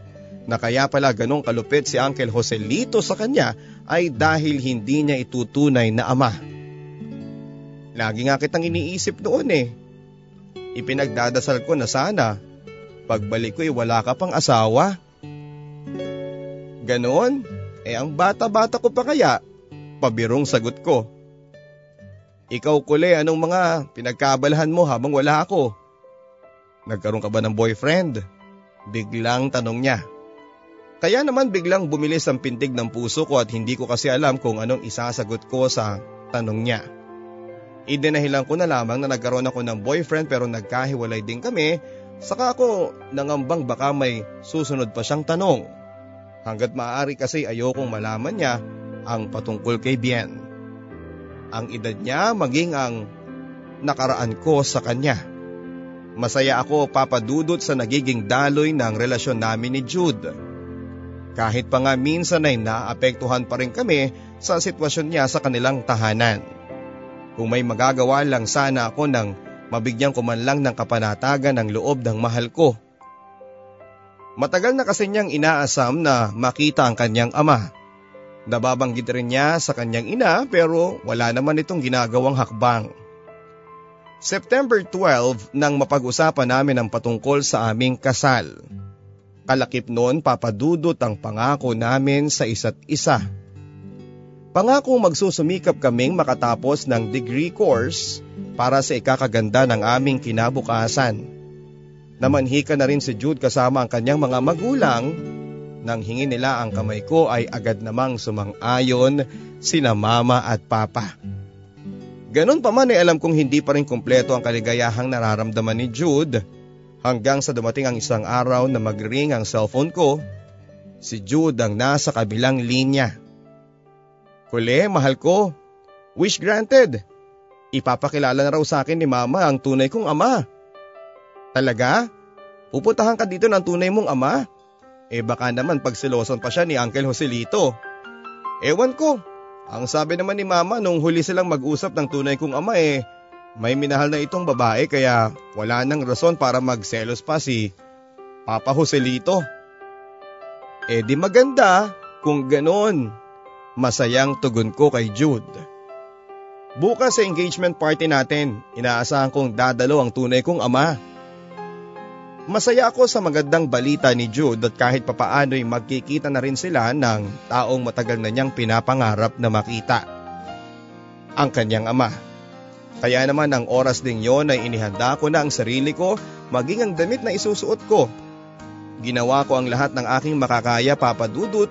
na kaya pala ganong kalupit si Uncle Joselito sa kanya ay dahil hindi niya itutunay na ama. Lagi nga kitang iniisip noon eh. Ipinagdadasal ko na sana Pagbalik ko ay wala ka pang asawa. Ganon? Eh ang bata-bata ko pa kaya? Pabirong sagot ko. Ikaw kule, anong mga pinagkabalahan mo habang wala ako? Nagkaroon ka ba ng boyfriend? Biglang tanong niya. Kaya naman biglang bumilis ang pintig ng puso ko at hindi ko kasi alam kung anong isasagot ko sa tanong niya. Idinahilan ko na lamang na nagkaroon ako ng boyfriend pero nagkahiwalay din kami Saka ako nangambang baka may susunod pa siyang tanong. Hanggat maaari kasi ayokong malaman niya ang patungkol kay Bien. Ang edad niya maging ang nakaraan ko sa kanya. Masaya ako papadudot sa nagiging daloy ng relasyon namin ni Jude. Kahit pa nga minsan ay naapektuhan pa rin kami sa sitwasyon niya sa kanilang tahanan. Kung may magagawa lang sana ako ng mabigyan ko man lang ng kapanatagan ng loob ng mahal ko. Matagal na kasi niyang inaasam na makita ang kanyang ama. Nababanggit rin niya sa kanyang ina pero wala naman itong ginagawang hakbang. September 12 nang mapag-usapan namin ang patungkol sa aming kasal. Kalakip noon papadudot ang pangako namin sa isa't isa. Pangako magsusumikap kaming makatapos ng degree course para sa ikakaganda ng aming kinabukasan. Namanhika na rin si Jude kasama ang kanyang mga magulang. Nang hingi nila ang kamay ko ay agad namang sumang-ayon sina mama at papa. Ganon pa man ay alam kong hindi pa rin kumpleto ang kaligayahang nararamdaman ni Jude hanggang sa dumating ang isang araw na magring ang cellphone ko. Si Jude ang nasa kabilang linya. Kule, mahal ko. Wish granted. Ipapakilala na raw sa akin ni mama ang tunay kong ama. Talaga? Pupuntahan ka dito ng tunay mong ama? Eh baka naman pagsiloson pa siya ni Uncle Joselito. Ewan ko. Ang sabi naman ni mama nung huli silang mag-usap ng tunay kong ama eh, may minahal na itong babae kaya wala nang rason para magselos pa si Papa Joselito. Eh di maganda kung ganon. Masayang tugon ko kay Jude. Bukas sa engagement party natin, inaasahan kong dadalo ang tunay kong ama. Masaya ako sa magandang balita ni Jude at kahit papaano'y magkikita na rin sila ng taong matagal na niyang pinapangarap na makita. Ang kanyang ama. Kaya naman ang oras ding yon ay inihanda ko na ang sarili ko maging ang damit na isusuot ko. Ginawa ko ang lahat ng aking makakaya papadudot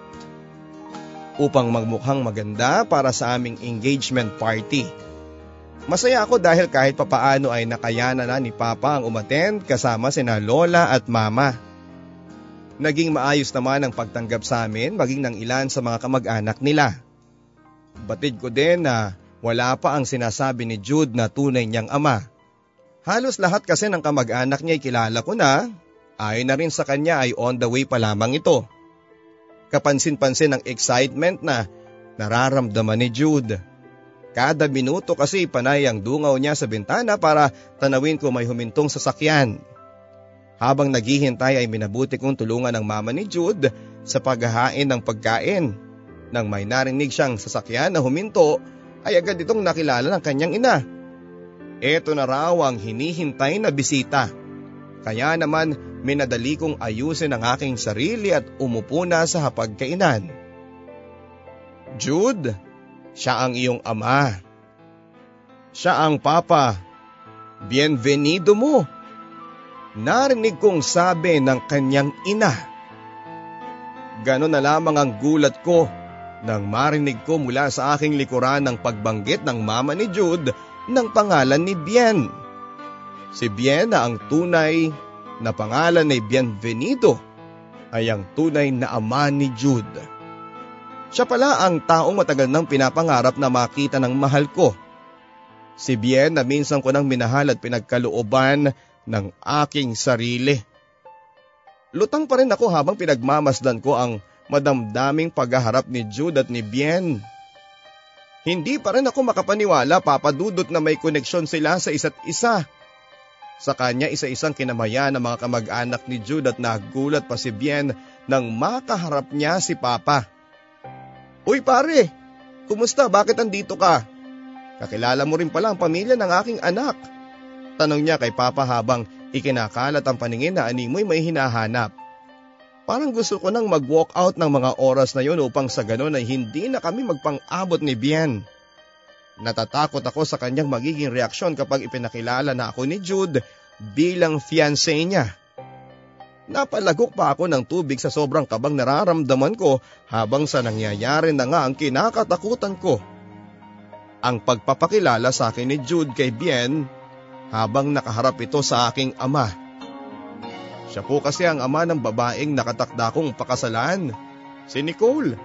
upang magmukhang maganda para sa aming engagement party. Masaya ako dahil kahit papaano ay nakayana na ni Papa ang umattend kasama sina Lola at Mama. Naging maayos naman ang pagtanggap sa amin maging ng ilan sa mga kamag-anak nila. Batid ko din na wala pa ang sinasabi ni Jude na tunay niyang ama. Halos lahat kasi ng kamag-anak niya ay kilala ko na, ayon na rin sa kanya ay on the way pa lamang ito. Kapansin-pansin ang excitement na nararamdaman ni Jude. Kada minuto kasi panay ang dungaw niya sa bintana para tanawin ko may humintong sasakyan. Habang naghihintay ay minabuti kong tulungan ng mama ni Jude sa paghahain ng pagkain. Nang may narinig siyang sasakyan na huminto ay agad itong nakilala ng kanyang ina. Ito na raw ang hinihintay na bisita. Kaya naman minadali kong ayusin ang aking sarili at umupo na sa hapagkainan. Jude, siya ang iyong ama. Siya ang papa. Bienvenido mo. Narinig kong sabi ng kanyang ina. Ganon na lamang ang gulat ko nang marinig ko mula sa aking likuran ng pagbanggit ng mama ni Jude ng pangalan ni Bien. Si Bien na ang tunay na pangalan ni Bienvenido ay ang tunay na ama ni Jude. Siya pala ang taong matagal nang pinapangarap na makita ng mahal ko. Si Bien na minsan ko nang minahal at pinagkalooban ng aking sarili. Lutang pa rin ako habang pinagmamasdan ko ang madamdaming paghaharap ni Jude at ni Bien. Hindi pa rin ako makapaniwala papadudot na may koneksyon sila sa isa't isa. Sa kanya isa-isang kinamaya ng mga kamag-anak ni Jude at nagulat pa si Bien nang makaharap niya si Papa. Uy pare, kumusta? Bakit andito ka? Kakilala mo rin pala ang pamilya ng aking anak. Tanong niya kay Papa habang ikinakalat ang paningin na animoy may hinahanap. Parang gusto ko nang mag-walk out ng mga oras na yun upang sa ganon ay hindi na kami magpang-abot ni Bien. Natatakot ako sa kanyang magiging reaksyon kapag ipinakilala na ako ni Jude bilang fiancé niya. Napalagok pa ako ng tubig sa sobrang kabang nararamdaman ko habang sa nangyayari na nga ang kinakatakutan ko. Ang pagpapakilala sa akin ni Jude kay Bien habang nakaharap ito sa aking ama. Siya po kasi ang ama ng babaeng nakatakda kong pakasalan, si Nicole.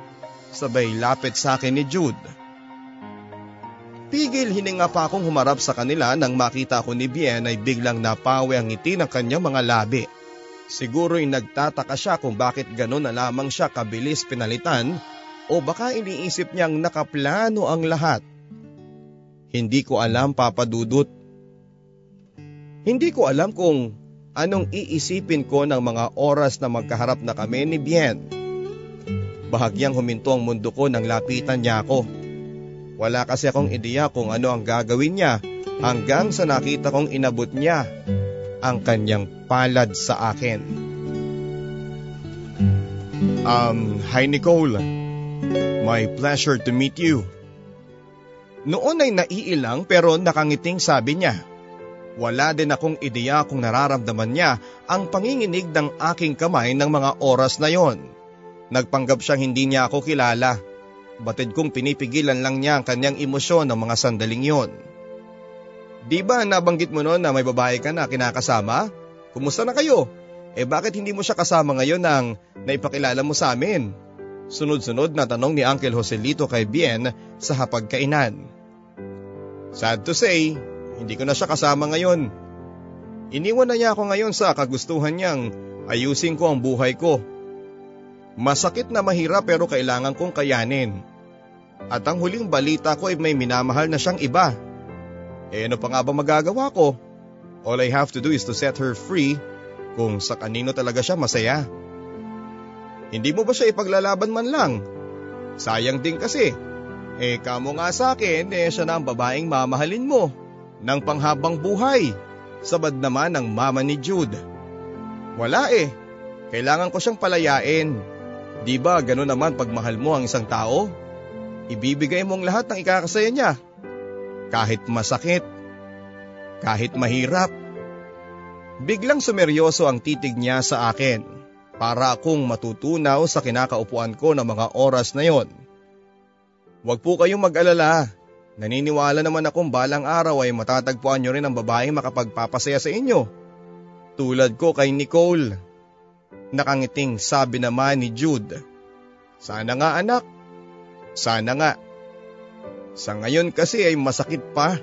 Sabay lapit sa akin ni Jude. Pigil hininga pa akong humarap sa kanila nang makita ko ni Bien ay biglang napawi ang ngiti ng kanyang mga labi. Siguro'y nagtataka siya kung bakit gano'n na lamang siya kabilis pinalitan o baka iniisip niyang nakaplano ang lahat. Hindi ko alam papadudot. Hindi ko alam kung anong iisipin ko ng mga oras na magkaharap na kami ni Bien. Bahagyang huminto ang mundo ko nang lapitan niya ako. Wala kasi akong ideya kung ano ang gagawin niya hanggang sa nakita kong inabot niya ang kanyang palad sa akin. Um, hi Nicole. My pleasure to meet you. Noon ay naiilang pero nakangiting sabi niya. Wala din akong ideya kung nararamdaman niya ang panginginig ng aking kamay ng mga oras na yon. Nagpanggap siyang hindi niya ako kilala. Batid kong pinipigilan lang niya ang kanyang emosyon ng mga sandaling yon. Di ba nabanggit mo noon na may babae ka na kinakasama? Kumusta na kayo? Eh bakit hindi mo siya kasama ngayon nang naipakilala mo sa amin? Sunod-sunod na tanong ni Uncle Joselito kay Bien sa hapagkainan. Sad to say, hindi ko na siya kasama ngayon. Iniwan na niya ako ngayon sa kagustuhan niyang ayusin ko ang buhay ko. Masakit na mahirap pero kailangan kong kayanin. At ang huling balita ko ay may minamahal na siyang iba. Eh ano pa nga ba magagawa ko? All I have to do is to set her free kung sa kanino talaga siya masaya. Hindi mo ba siya ipaglalaban man lang? Sayang din kasi. Eh kamo nga sa akin, eh siya na ang babaeng mamahalin mo. Nang panghabang buhay. Sabad naman ng mama ni Jude. Wala eh. Kailangan ko siyang palayain. Di ba gano'n naman pag mahal mo ang isang tao? Ibibigay mong lahat ng ikakasaya niya. Kahit masakit. Kahit mahirap. Biglang sumeryoso ang titig niya sa akin para akong matutunaw sa kinakaupuan ko ng mga oras na yon. Huwag po kayong mag-alala. Naniniwala naman akong balang araw ay matatagpuan nyo rin ang babaeng makapagpapasaya sa inyo. Tulad ko kay Nicole. Nakangiting sabi naman ni Jude. Sana nga anak. Sana nga. Sa ngayon kasi ay masakit pa.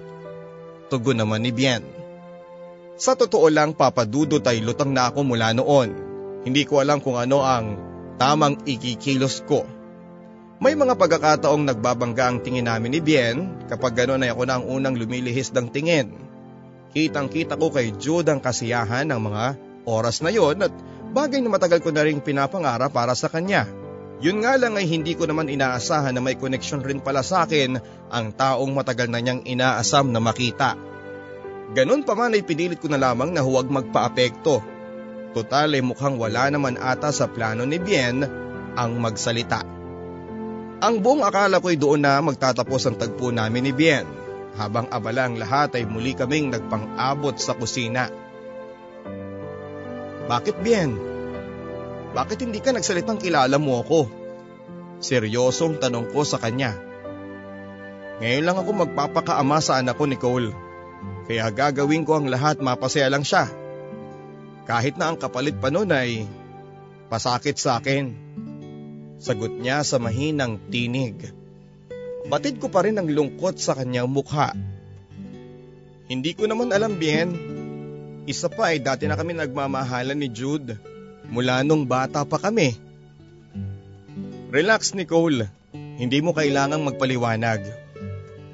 Tugon naman ni Bien. Sa totoo lang papadudot ay lutang na ako mula noon. Hindi ko alam kung ano ang tamang ikikilos ko. May mga pagkakataong nagbabangga ang tingin namin ni Bien kapag gano'n ay ako na ang unang lumilihis ng tingin. Kitang kita ko kay Jude ang kasiyahan ng mga oras na yon at bagay na matagal ko na rin pinapangarap para sa kanya. Yun nga lang ay hindi ko naman inaasahan na may koneksyon rin pala sa akin ang taong matagal na niyang inaasam na makita. Ganon pa man ay pinilit ko na lamang na huwag magpa-apekto. Total ay mukhang wala naman ata sa plano ni Bien ang magsalita. Ang buong akala ko'y doon na magtatapos ang tagpo namin ni Bien. Habang abala ang lahat ay muli kaming nagpang-abot sa kusina. Bakit Bien? Bakit hindi ka nagsalitang kilala mo ako? Seryosong tanong ko sa kanya. Ngayon lang ako magpapakaama sa anak ko Nicole. Kaya gagawin ko ang lahat mapasaya lang siya. Kahit na ang kapalit pa nun ay pasakit sa akin. Sagot niya sa mahinang tinig. Batid ko pa rin ang lungkot sa kanyang mukha. Hindi ko naman alam bien. Isa pa ay dati na kami nagmamahalan ni Jude. Mula nung bata pa kami. Relax Nicole. Hindi mo kailangang magpaliwanag.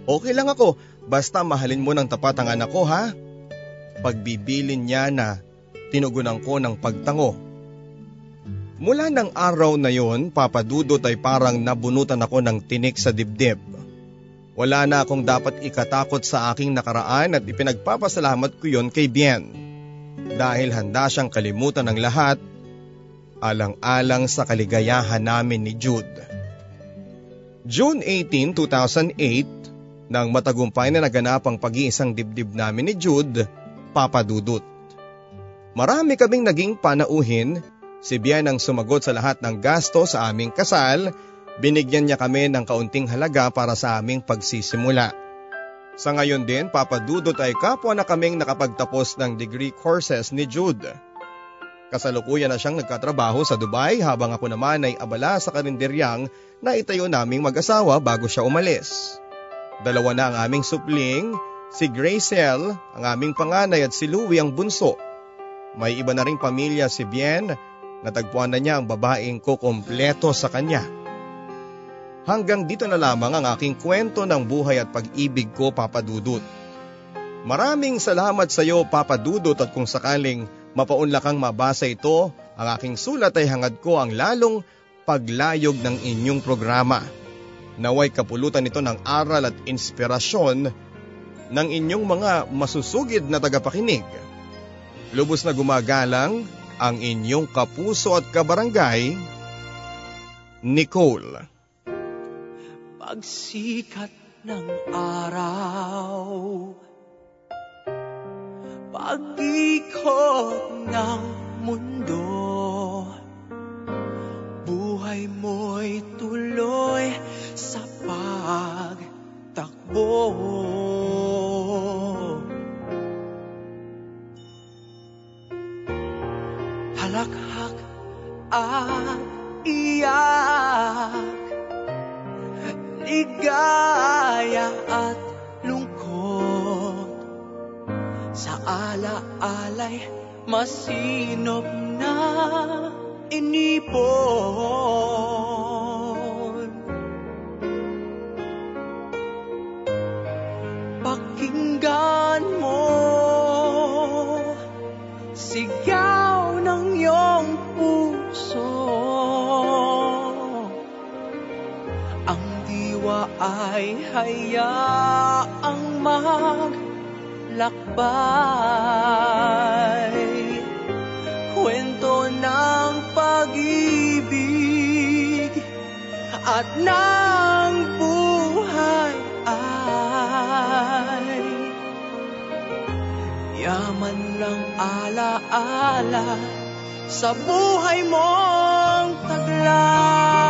Okay lang ako, basta mahalin mo ng tapat ang anak ko ha. Pagbibilin niya na tinugunan ko ng pagtango. Mula ng araw na yon, papadudot ay parang nabunutan ako ng tinik sa dibdib. Wala na akong dapat ikatakot sa aking nakaraan at ipinagpapasalamat ko yon kay Bien. Dahil handa siyang kalimutan ng lahat, alang-alang sa kaligayahan namin ni Jude. June 18, 2008, nang matagumpay na naganap ang pag-iisang dibdib namin ni Jude, papadudot. Marami kaming naging panauhin Si Bian ang sumagot sa lahat ng gasto sa aming kasal, binigyan niya kami ng kaunting halaga para sa aming pagsisimula. Sa ngayon din, papadudot ay kapwa na kaming nakapagtapos ng degree courses ni Jude. Kasalukuyan na siyang nagkatrabaho sa Dubai habang ako naman ay abala sa karinderyang na itayo naming mag-asawa bago siya umalis. Dalawa na ang aming supling, si Gracel, ang aming panganay at si Louie ang bunso. May iba na ring pamilya si Bien Natagpuan na niya ang babaeng ko kompleto sa kanya. Hanggang dito na lamang ang aking kwento ng buhay at pag-ibig ko papadudot. Maraming salamat sa iyo papadudot at kung sakaling mapaunla kang mabasa ito, ang aking sulat ay hangad ko ang lalong paglayog ng inyong programa. Naway kapulutan ito ng aral at inspirasyon ng inyong mga masusugid na tagapakinig. Lubos na gumagalang ang inyong kapuso at kabarangay, Nicole. Pagsikat ng araw Pag-ikot ng mundo Buhay mo'y tuloy sa pagtakbo. Halakhak at iyak Ligaya at sa alaalay masinop na inipon. Pakinggan mo sigaw ng iyong puso. Ang diwa ay hayaang mag lakbay. Kwento ng pag-ibig at ng buhay ay Yaman lang alaala sa buhay mong taglay